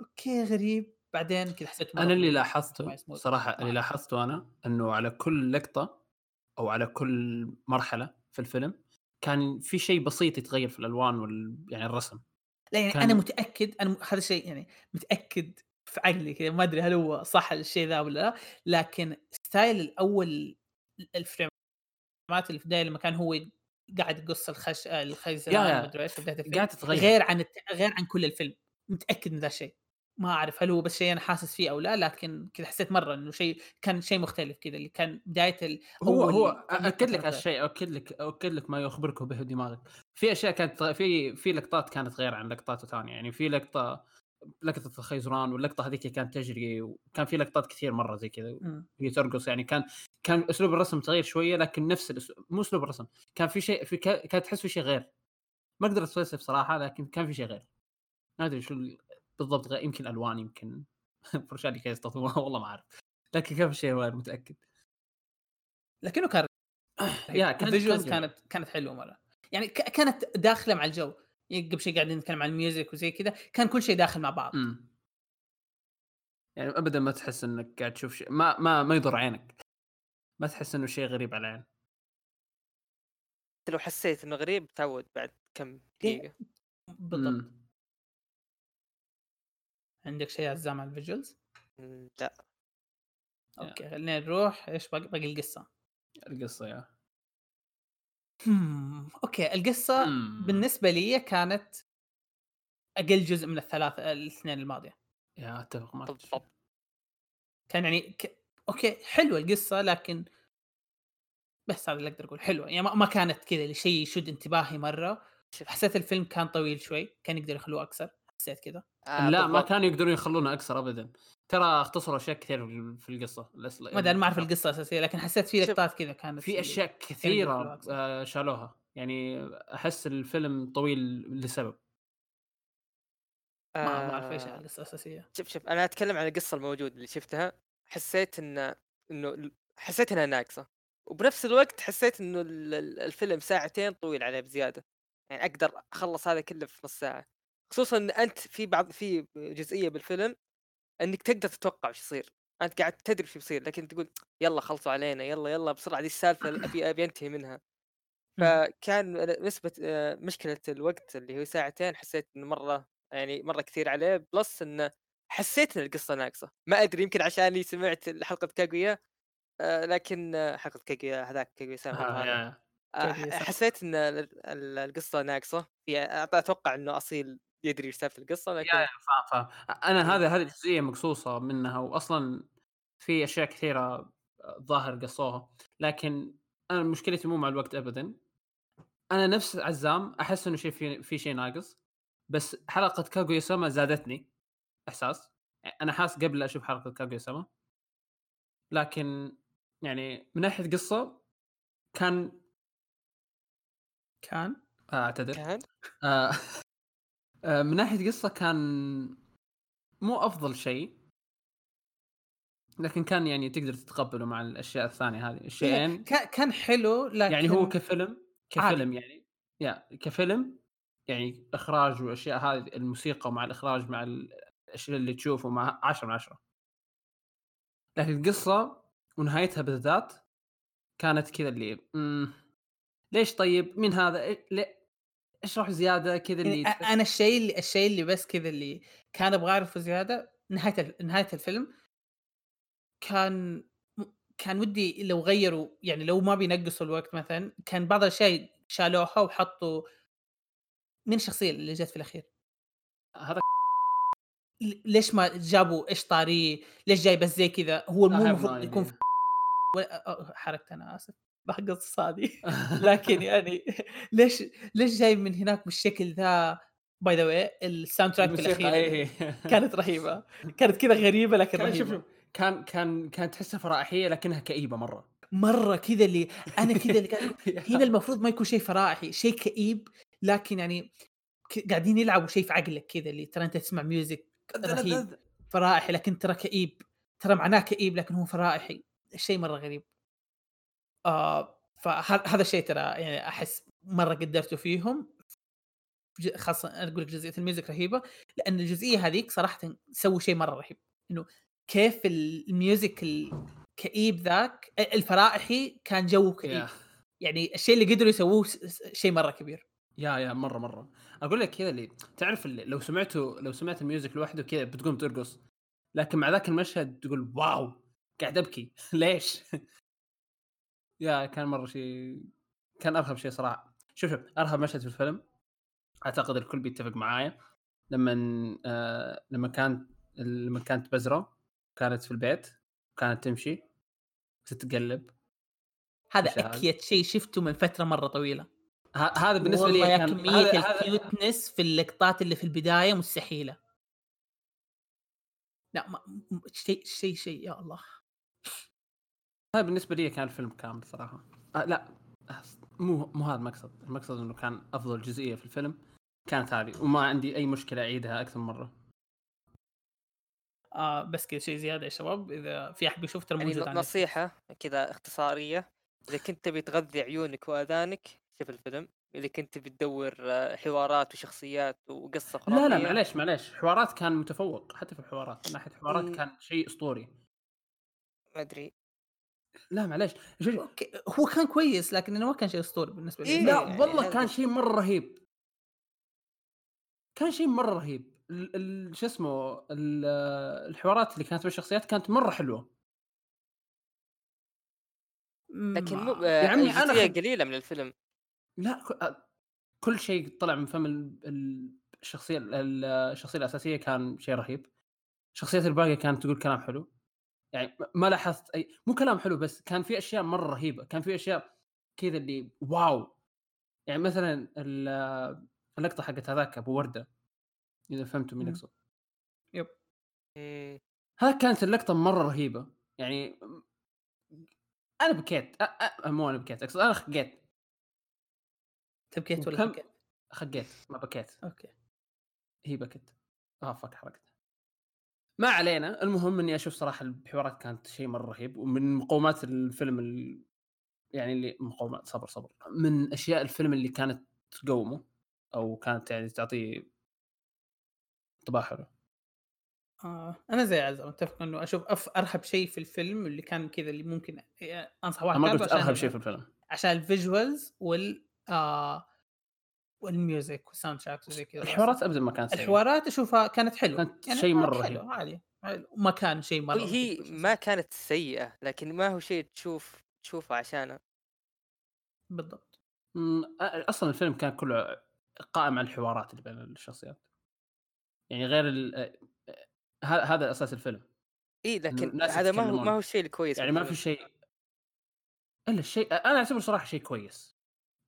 [SPEAKER 2] okay غريب بعدين كذا حسيت
[SPEAKER 1] أنا اللي. لاحظته. صراحة اللي لاحظته أنا إنه على كل لقطة أو على كل مرحلة في الفيلم كان في شيء بسيط يتغير في الألوان وال يعني الرسم
[SPEAKER 2] لا يعني
[SPEAKER 1] كان-
[SPEAKER 2] أنا متأكد أنا هذا الشيء يعني متأكد في عقلي كذا ما أدري هل هو صح الشيء ذا ولا لا لكن style الأول الفريمات اللي في البداية لما كان هو قاعد يقص الخش إيش في بدايه الفيلم
[SPEAKER 1] قاعد تتغير.
[SPEAKER 2] غير عن الت... غير عن كل الفيلم. متأكد من ذا الشيء ما أعرف هل هو بس شيء أنا حاسس فيه أو لا لكن كذا حسيت مرة إنه شيء كان شيء مختلف كذا اللي كان بداية ال...
[SPEAKER 1] هو هو اكد لك هالشيء اكد لك اكد لك ما يخبرك به دماغك في أشياء كانت في في لقطات كانت غير عن لقطات ثانية يعني في لقطة لقطة الخيزران واللقطة هذيك كانت تجري وكان في لقطات كثير مرة زي كذا. هي ترقص يعني كان كان أسلوب الرسم تغير شوية لكن نفس الاسلوب مو أسلوب الرسم كان في شيء في كا- كانت تحس في شيء غير. ما أقدر أتفلسف صراحة لكن كان في شيء غير. ما أدري شو ال- بالضبط غير يمكن ألوان يمكن كانوا يستخدموها والله ما أعرف. لكن كان في شيء غير متأكد.
[SPEAKER 2] لكنه كان
[SPEAKER 1] yeah كان كان جميل.
[SPEAKER 2] كانت كانت حلوة مرة. يعني ك- كانت داخلة مع الجو. قبل شيء قاعدين نتكلم عن ال music وزي كذا كان كل شيء داخل مع بعض.
[SPEAKER 1] إمم. يعني ابدا ما تحس إنك قاعد تشوف شيء ما ما ما يضر عينك. ما تحس إنه شيء غريب على العين.
[SPEAKER 3] لو حسيت إنه غريب تعود بعد كم
[SPEAKER 2] إيه.
[SPEAKER 3] دقيقة.
[SPEAKER 2] بالضبط.
[SPEAKER 1] مم.
[SPEAKER 2] عندك شيء عزام على ال visuals؟
[SPEAKER 3] مم، لأ.
[SPEAKER 2] أوكي خلينا نروح إيش باقي؟ باقي القصة.
[SPEAKER 1] القصة yeah.
[SPEAKER 2] هم، okay
[SPEAKER 1] القصة.
[SPEAKER 2] بالنسبة لي كانت أقل جزء من الثلاث الاثنين الماضية.
[SPEAKER 1] yeah أتفق معك.
[SPEAKER 3] بالضبط.
[SPEAKER 2] كان يعني ك... okay حلوة القصة لكن بس هذا اللي أقدر أقول حلوة. يعني ما, ما كانت كذا شيء يشد انتباهي مرة.
[SPEAKER 3] شوف.
[SPEAKER 2] حسيت الفيلم كان طويل شوي كان يقدر يخلوه أكثر. حسيت كذا.
[SPEAKER 3] آه
[SPEAKER 1] لا ما. كانوا يقدرون يخلونه أكثر ابدا. ترى اختصروا أشياء كثير في القصة.
[SPEAKER 2] ما أدري ما أعرف القصة الاساسيه لكن حسيت في لقطات كذا كانت
[SPEAKER 1] في أشياء
[SPEAKER 2] كثيرة.
[SPEAKER 1] آه، شالوها. يعني أحس الفيلم طويل لسبب.
[SPEAKER 2] ما ما أعرف إيش
[SPEAKER 3] آه،
[SPEAKER 2] القصة الأساسية.
[SPEAKER 3] شوف شوف أنا أتكلم عن القصة الموجودة اللي شفتها. حسيت ان إنه حسيت إنها ناقصة. وبنفس الوقت حسيت إنه ال- ال- الفيلم ساعتين طويل عليه بزيادة. يعني أقدر أخلص هذا كله في نص ساعة. خصوصا إن أنت في بعض في جزئية بالفيلم إنك تقدر تتوقع وش يصير. أنت قاعد تدري وش بيصير لكن تقول يلا خلصوا علينا يلا يلا بسرعة دي السالفة أبي أبي أنتهي منها. فكان نسبة آه، مشكلة الوقت اللي هو ساعتين حسيت إنه مرة يعني مرة كثير عليه بلس إنه حسيت إن القصة ناقصة. ما أدري يمكن عشاني سمعت حلقة كاغويا آه، لكن آه، حلقة كاغويا هذاك كاغويا سامو. حسيت إن ال- ال- القصة ناقصة. أتوقع إنه أصيل يدري إيش سالفة القصة لكن
[SPEAKER 1] يا- فاهم فاهم. أنا
[SPEAKER 3] إيه.
[SPEAKER 1] هذا هذه الجزئيه مقصوصة منها واصلا في أشياء كثيرة ظاهر قصوها. لكن أنا مشكلتي مو مع الوقت ابدا. أنا نفس عزام أحس إنه شيء في, في شيء ناقص بس حلقة كاغويا سما زادتني إحساس. أنا حاس قبل أشوف حلقة كاغويا سما لكن يعني من ناحية قصة كان
[SPEAKER 2] كان؟
[SPEAKER 1] آه، أعتذر.
[SPEAKER 3] كان؟
[SPEAKER 1] آه، آه، من ناحية قصة كان مو أفضل شيء لكن كان يعني تقدر تتقبله مع الأشياء الثانية هذه الشيئين.
[SPEAKER 2] كان كان حلو لكن
[SPEAKER 1] يعني هو كفيلم
[SPEAKER 2] عادي.
[SPEAKER 1] كفيلم يعني يا كفيلم يعني إخراج والاشياء هذه الموسيقى مع الإخراج مع الأشياء اللي تشوفه مع 10 من 10 لكن القصة ونهايتها بالذات كانت كذا اللي مم ليش طيب؟ مين هذا؟ إيه- أشرح زيادة كذا اللي
[SPEAKER 2] يعني أنا الشيء اللي الشيء اللي بس كذا اللي كان أبغى أعرفه زيادة نهاية نهاية الفيلم كان كان ودي لو غيروا يعني لو ما بينقصوا الوقت مثلا كان بعض الأشياء شالوها وحطوا من الشخصيه اللي جت في الأخير.
[SPEAKER 1] هذا
[SPEAKER 2] ليش ما جابوا إيش طاريه؟ ليش جاي بس زي كذا؟ هو مو
[SPEAKER 1] no
[SPEAKER 2] المفروض يكون حركت أنا آسف. بقص هذه لكن يعني ليش ليش جاي من هناك بالشكل ذا؟ by the way ال
[SPEAKER 1] soundtrack
[SPEAKER 2] الأخير
[SPEAKER 1] إيه.
[SPEAKER 2] كانت رهيبة. كانت كذا غريبة لكن
[SPEAKER 1] كان
[SPEAKER 2] رهيبة.
[SPEAKER 1] شوف كان كان كانت تحسها فرائحيه لكنها كئيبة مرة.
[SPEAKER 2] مرة كذا اللي أنا كذا اللي قاعد هنا المفروض ما يكون شيء فرائحي شيء كئيب لكن يعني قاعدين يلعبوا شيء في عقلك كذا اللي ترى أنت تسمع music رهيب. فرائحي لكن ترى كئيب. ترى معناه كئيب لكن هو فرائحي شيء مرة غريب. آه فهذا الشيء ترى يعني أحس مرة قدرته فيهم. خاصة أقول لك جزئية ال music رهيبة لأن الجزئية هذيك صراحة سووا شيء مرة رهيب. إنه كيف ال music الكئيب ذاك الفرائحي كان جو كئيب.
[SPEAKER 1] yeah
[SPEAKER 2] يعني الشيء اللي قدروا يسووه شيء مرة كبير.
[SPEAKER 1] yeah yeah مرة مرة. أقول لك كذا اللي تعرف اللي لو سمعته لو سمعت ال music لوحده كذا بتقوم ترقص. لكن مع ذاك المشهد تقول wow قاعد أبكي. ليش؟ yeah كان مرة شيء كان أرهب شيء صراحة. شوف شوف أرهب مشهد في الفيلم أعتقد الكل بيتفق معايا. لما آه لما كانت لما كانت بزرة كانت في البيت كانت تمشي تتقلب
[SPEAKER 2] هذا. أكيد شيء شفته من فترة مرة
[SPEAKER 1] طويلة. هذا بالنسبة لي كان
[SPEAKER 2] كميه الكيوتنس في اللقطات اللي في البداية مستحيلة. لا شيء شيء شيء يا الله.
[SPEAKER 1] هذا بالنسبة لي كان الفيلم كامل صراحة آه لا مو مو هذا المقصد. المقصد إنه كان أفضل جزئية في الفيلم كانت هذه وما عندي أي مشكلة أعيدها أكثر من مرة.
[SPEAKER 2] آه بس كذا شيء زيادة يا شباب إذا في أحد بيشوف ترى
[SPEAKER 3] يعني
[SPEAKER 2] موجود
[SPEAKER 3] ن-
[SPEAKER 2] على نتفلكس.
[SPEAKER 3] نصيحة كذا اختصارية إذا كنت تبي تغذي عيونك وآذانك شوف الفيلم. إذا كنت بتدور آه، حوارات وشخصيات وقصة خرافية
[SPEAKER 1] لا لا معليش معليش. حوارات كان متفوق حتى في الحوارات. من ناحية حوارات. كان شيء أسطوري.
[SPEAKER 3] ما أدري.
[SPEAKER 1] لا معليش شوف-
[SPEAKER 2] okay هو كان كويس لكن إنه ما كان شيء أسطوري بالنسبة لي.
[SPEAKER 3] إيه،
[SPEAKER 1] لا
[SPEAKER 3] يعني
[SPEAKER 1] والله
[SPEAKER 3] هذا
[SPEAKER 1] كان شيء مرة رهيب. كان شيء مرة رهيب. ال- ال- شو اسمه ال- الحوارات اللي كانت بالشخصيات كانت مرة حلوة.
[SPEAKER 3] لكن مو
[SPEAKER 1] يا عمي أنا
[SPEAKER 3] الجزئيه
[SPEAKER 1] خد-
[SPEAKER 3] قليلة من الفيلم.
[SPEAKER 1] لا ك- كل شيء طلع من فم ال- ال- الشخصية ال- الشخصية الأساسية كان شيء رهيب. الشخصيات الباقيه كانت تقول كلام حلو. يعني ما لاحظت أي مو كلام حلو بس كان في أشياء مرة رهيبة كان في أشياء كذا اللي واو. يعني مثلا ال- اللقطة حقت هذاك أبو وردة إذا فهمتوا مين. اقصد
[SPEAKER 3] مم.
[SPEAKER 1] هذا كانت اللقطة مرة رهيبة. يعني أنا بكيت أ... أ... مو أنا بكيت أقصد أنا خقيت.
[SPEAKER 2] تبكيت ولا بكيت؟
[SPEAKER 1] خقيت؟ ما بكيت.
[SPEAKER 2] أوكي.
[SPEAKER 1] هي بكت. آه فك حركت ما علينا. المهم إني أشوف صراحة الحوارات كانت شيء مرة رهيب ومن مقومات الفيلم ال... يعني اللي مقومات صبر صبر. من أشياء الفيلم اللي كانت تقومه أو كانت يعني تعطيه انطباع حلو.
[SPEAKER 2] آه. أنا زي عزة متفق إنه أشوف أف أرهب شيء في الفيلم اللي كان كذا اللي ممكن أنصح واحد
[SPEAKER 1] ما قلت
[SPEAKER 2] أرهب
[SPEAKER 1] شيء في الفيلم.
[SPEAKER 2] عشان ال visuals وال آه. وال music وال soundtracks وزي كذا
[SPEAKER 1] الحوارات ابدا ما كانت سيئة.
[SPEAKER 2] الحوارات أشوفها كانت حلوة.
[SPEAKER 1] كانت شيء مرة
[SPEAKER 2] حلو. عادي عادي. ما كان شيء مرة
[SPEAKER 3] هي ما كانت سيئة لكن ما هو شيء تشوف تشوفه عشانه.
[SPEAKER 2] بالضبط.
[SPEAKER 1] أصلا الفيلم كان كله قائم على الحوارات اللي بين الشخصيات. يعني غير ال... هذا أساس الفيلم.
[SPEAKER 3] إي لكن هذا ما هو. ما هو الشيء الكويس
[SPEAKER 1] يعني ما في شيء إلا الشيء أنا أعتبره صراحة شيء كويس.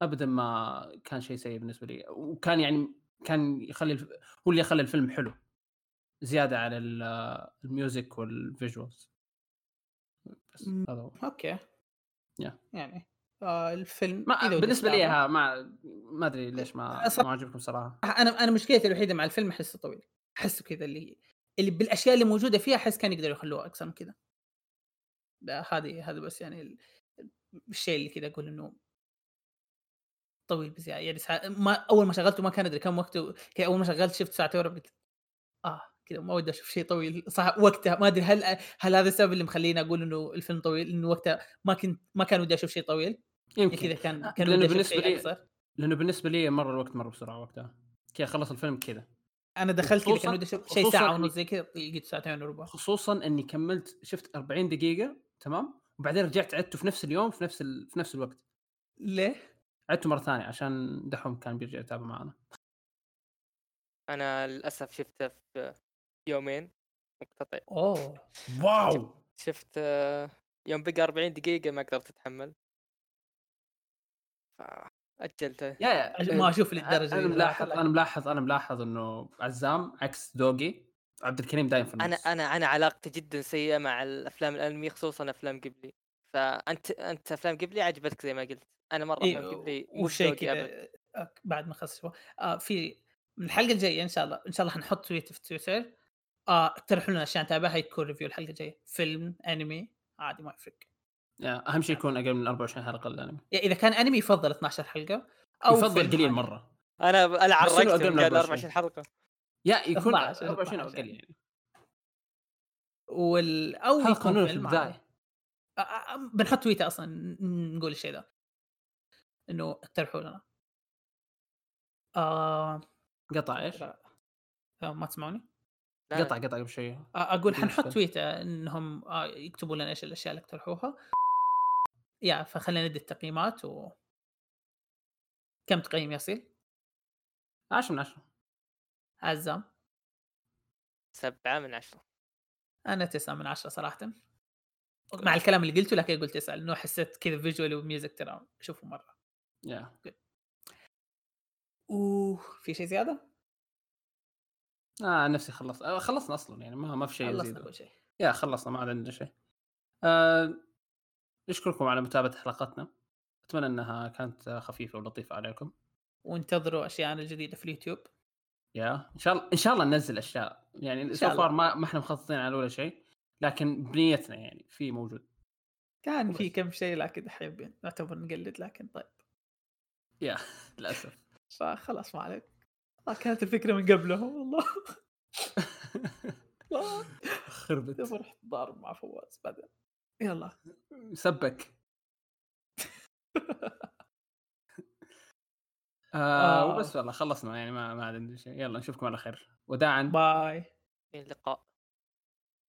[SPEAKER 1] ابدا ما كان شيء سيء بالنسبة لي وكان يعني كان يخلي الف... هو اللي يخلي الفيلم حلو زيادة على ال- ال music وال
[SPEAKER 2] visuals بس.
[SPEAKER 1] هذا هو.
[SPEAKER 2] أوكي.
[SPEAKER 1] Yeah.
[SPEAKER 2] يعني آه الفيلم
[SPEAKER 1] ما بالنسبة لي ما ما أدري ليش ما
[SPEAKER 2] أصلاً-
[SPEAKER 1] ما عجبكم صراحة.
[SPEAKER 2] أنا أنا مشكلتي الوحيدة مع الفيلم أحسه طويل. أحسه كذا اللي اللي بالأشياء اللي موجودة فيها أحس كان يقدروا يخلوها أكثر من كذا. هذه هذا بس يعني ال- الشيء اللي كذا أقول إنه طويل بزيادة يعني ساعة ما أول ما شغلته ما كان أدري كم وقته كذا أول ما شغلت شفت ساعتين ورا قلت آه كذا ما ودي أشوف شيء طويل. صح وقتها ما أدري هل هل هذا السبب اللي مخليني أقول إنه الفيلم طويل؟ إنه وقتها ما كنت ما كان ودي أشوف شيء طويل يعني كذا
[SPEAKER 1] يمكن
[SPEAKER 2] كان كان
[SPEAKER 1] لأنه
[SPEAKER 2] ودي أشوف
[SPEAKER 1] بالنسبة
[SPEAKER 2] شيء
[SPEAKER 1] لي-
[SPEAKER 2] أكثر
[SPEAKER 1] لأنه بالنسبة لي مر الوقت مرة بسرعة وقتها. كذا خلص الفيلم كذا.
[SPEAKER 2] أنا دخلت كذا كان ودي أشوف شيء
[SPEAKER 1] ساعة
[SPEAKER 2] ونص زي كذا لقيت ساعتين وربع
[SPEAKER 1] خصوصا إني كملت شفت 40 دقيقة تمام؟ وبعدين رجعت عدته في نفس اليوم في نفس ال... في نفس الوقت.
[SPEAKER 2] ليه؟
[SPEAKER 1] عدته مرة ثانية عشان دحوم كان بيرجع يتابع معنا.
[SPEAKER 3] أنا للأسف شفته في يومين مقتطع.
[SPEAKER 2] أوه
[SPEAKER 1] واو!
[SPEAKER 3] شفت يوم بقى 40 دقيقة ما قدرت أتحمل. فأجلته.
[SPEAKER 1] يا يا
[SPEAKER 2] ما أشوف
[SPEAKER 1] للدرجة
[SPEAKER 2] أنا
[SPEAKER 1] ملاحظ أنا ملاحظ أنا ملاحظ إنه عزام عكس ذوقي عبد الكريم دايم في النص.
[SPEAKER 3] أنا أنا أنا علاقتي جدا سيئة مع الأفلام الأنمي خصوصا أفلام قبلي. فأنت أنت أفلام قبلي عجبتك زي ما قلت. أنا مرة
[SPEAKER 2] إيه
[SPEAKER 3] أفلام قبلي أبد.
[SPEAKER 2] كذا آه، بعد ما خلص آه في من الحلقة الجاية إن شاء الله إن شاء الله حنحط تويت في تويتر. آه اقترحوا لنا اشياء نتابعها يكون ريفيو الحلقة الجاية. فيلم أنمي عادي ما يفرق.
[SPEAKER 1] أهم شيء يكون أقل من 24 حلقة الانمي
[SPEAKER 2] يعني إذا كان أنمي يفضل 12 حلقة أو
[SPEAKER 1] يفضل قليل. مرة. أنا أنا
[SPEAKER 3] عرقت
[SPEAKER 1] من
[SPEAKER 3] قال
[SPEAKER 1] 24.
[SPEAKER 3] 24 حلقة.
[SPEAKER 1] يا يكون
[SPEAKER 2] 12
[SPEAKER 1] 24 أو
[SPEAKER 2] 12
[SPEAKER 1] أقل يعني
[SPEAKER 2] وال أو
[SPEAKER 1] قانون في
[SPEAKER 2] فيلم
[SPEAKER 1] البداية
[SPEAKER 2] عادي. آه، آه، آه، بنحط تويتر أصلا ن- نقول الشيء ذا إنه اقترحوا لنا آه
[SPEAKER 1] قطع إيش؟
[SPEAKER 2] لا. آه ما تسمعوني؟
[SPEAKER 3] لا،
[SPEAKER 1] قطع قطع قبل شوي
[SPEAKER 2] آه،
[SPEAKER 1] أقول
[SPEAKER 2] حنحط. تويتر إنهم آه، يكتبوا لنا إيش الأشياء اللي اقترحوها يا فخلينا ندي التقييمات و كم تقييم يصل؟
[SPEAKER 1] 10 من 10
[SPEAKER 2] عزام
[SPEAKER 3] سبعة من عشرة
[SPEAKER 2] أنا تسعة من عشرة صراحة مع الكلام اللي قلته لكن قلت تسعة لأنه حسيت كذا فيجوال وميوزك ترى أشوفه مرة.
[SPEAKER 1] يا
[SPEAKER 2] وفي شيء زيادة؟
[SPEAKER 1] آه نفسي خلصت آه خلصنا أصلا يعني ما ما في شيء
[SPEAKER 2] خلصنا كل شيء.
[SPEAKER 1] يا خلصنا ما عاد عندنا شيء. آه نشكركم على متابعة حلقتنا. أتمنى إنها كانت خفيفة ولطيفة عليكم.
[SPEAKER 2] وانتظروا اشياءنا الجديدة في اليوتيوب.
[SPEAKER 1] yeah إن شاء الله إن شاء الله ننزل أشياء. يعني
[SPEAKER 2] so.
[SPEAKER 1] far ما ما إحنا مخططين على ولا شيء. لكن بنيتنا يعني في موجود.
[SPEAKER 2] كان في. كم شيء لكن حابين نعتبر نقلد لكن طيب.
[SPEAKER 1] yeah للأسف.
[SPEAKER 2] فخلاص ما عليك. آه، كانت الفكرة من قبله والله.
[SPEAKER 1] خربت.
[SPEAKER 2] رحت ضارب مع فواز بعدين. يلا.
[SPEAKER 1] سبك. آه
[SPEAKER 2] آه.
[SPEAKER 1] وبس والله خلصنا يعني ما ما عاد عندي شيء. يلا نشوفكم على خير. وداعا.
[SPEAKER 2] باي.
[SPEAKER 3] إلى اللقاء.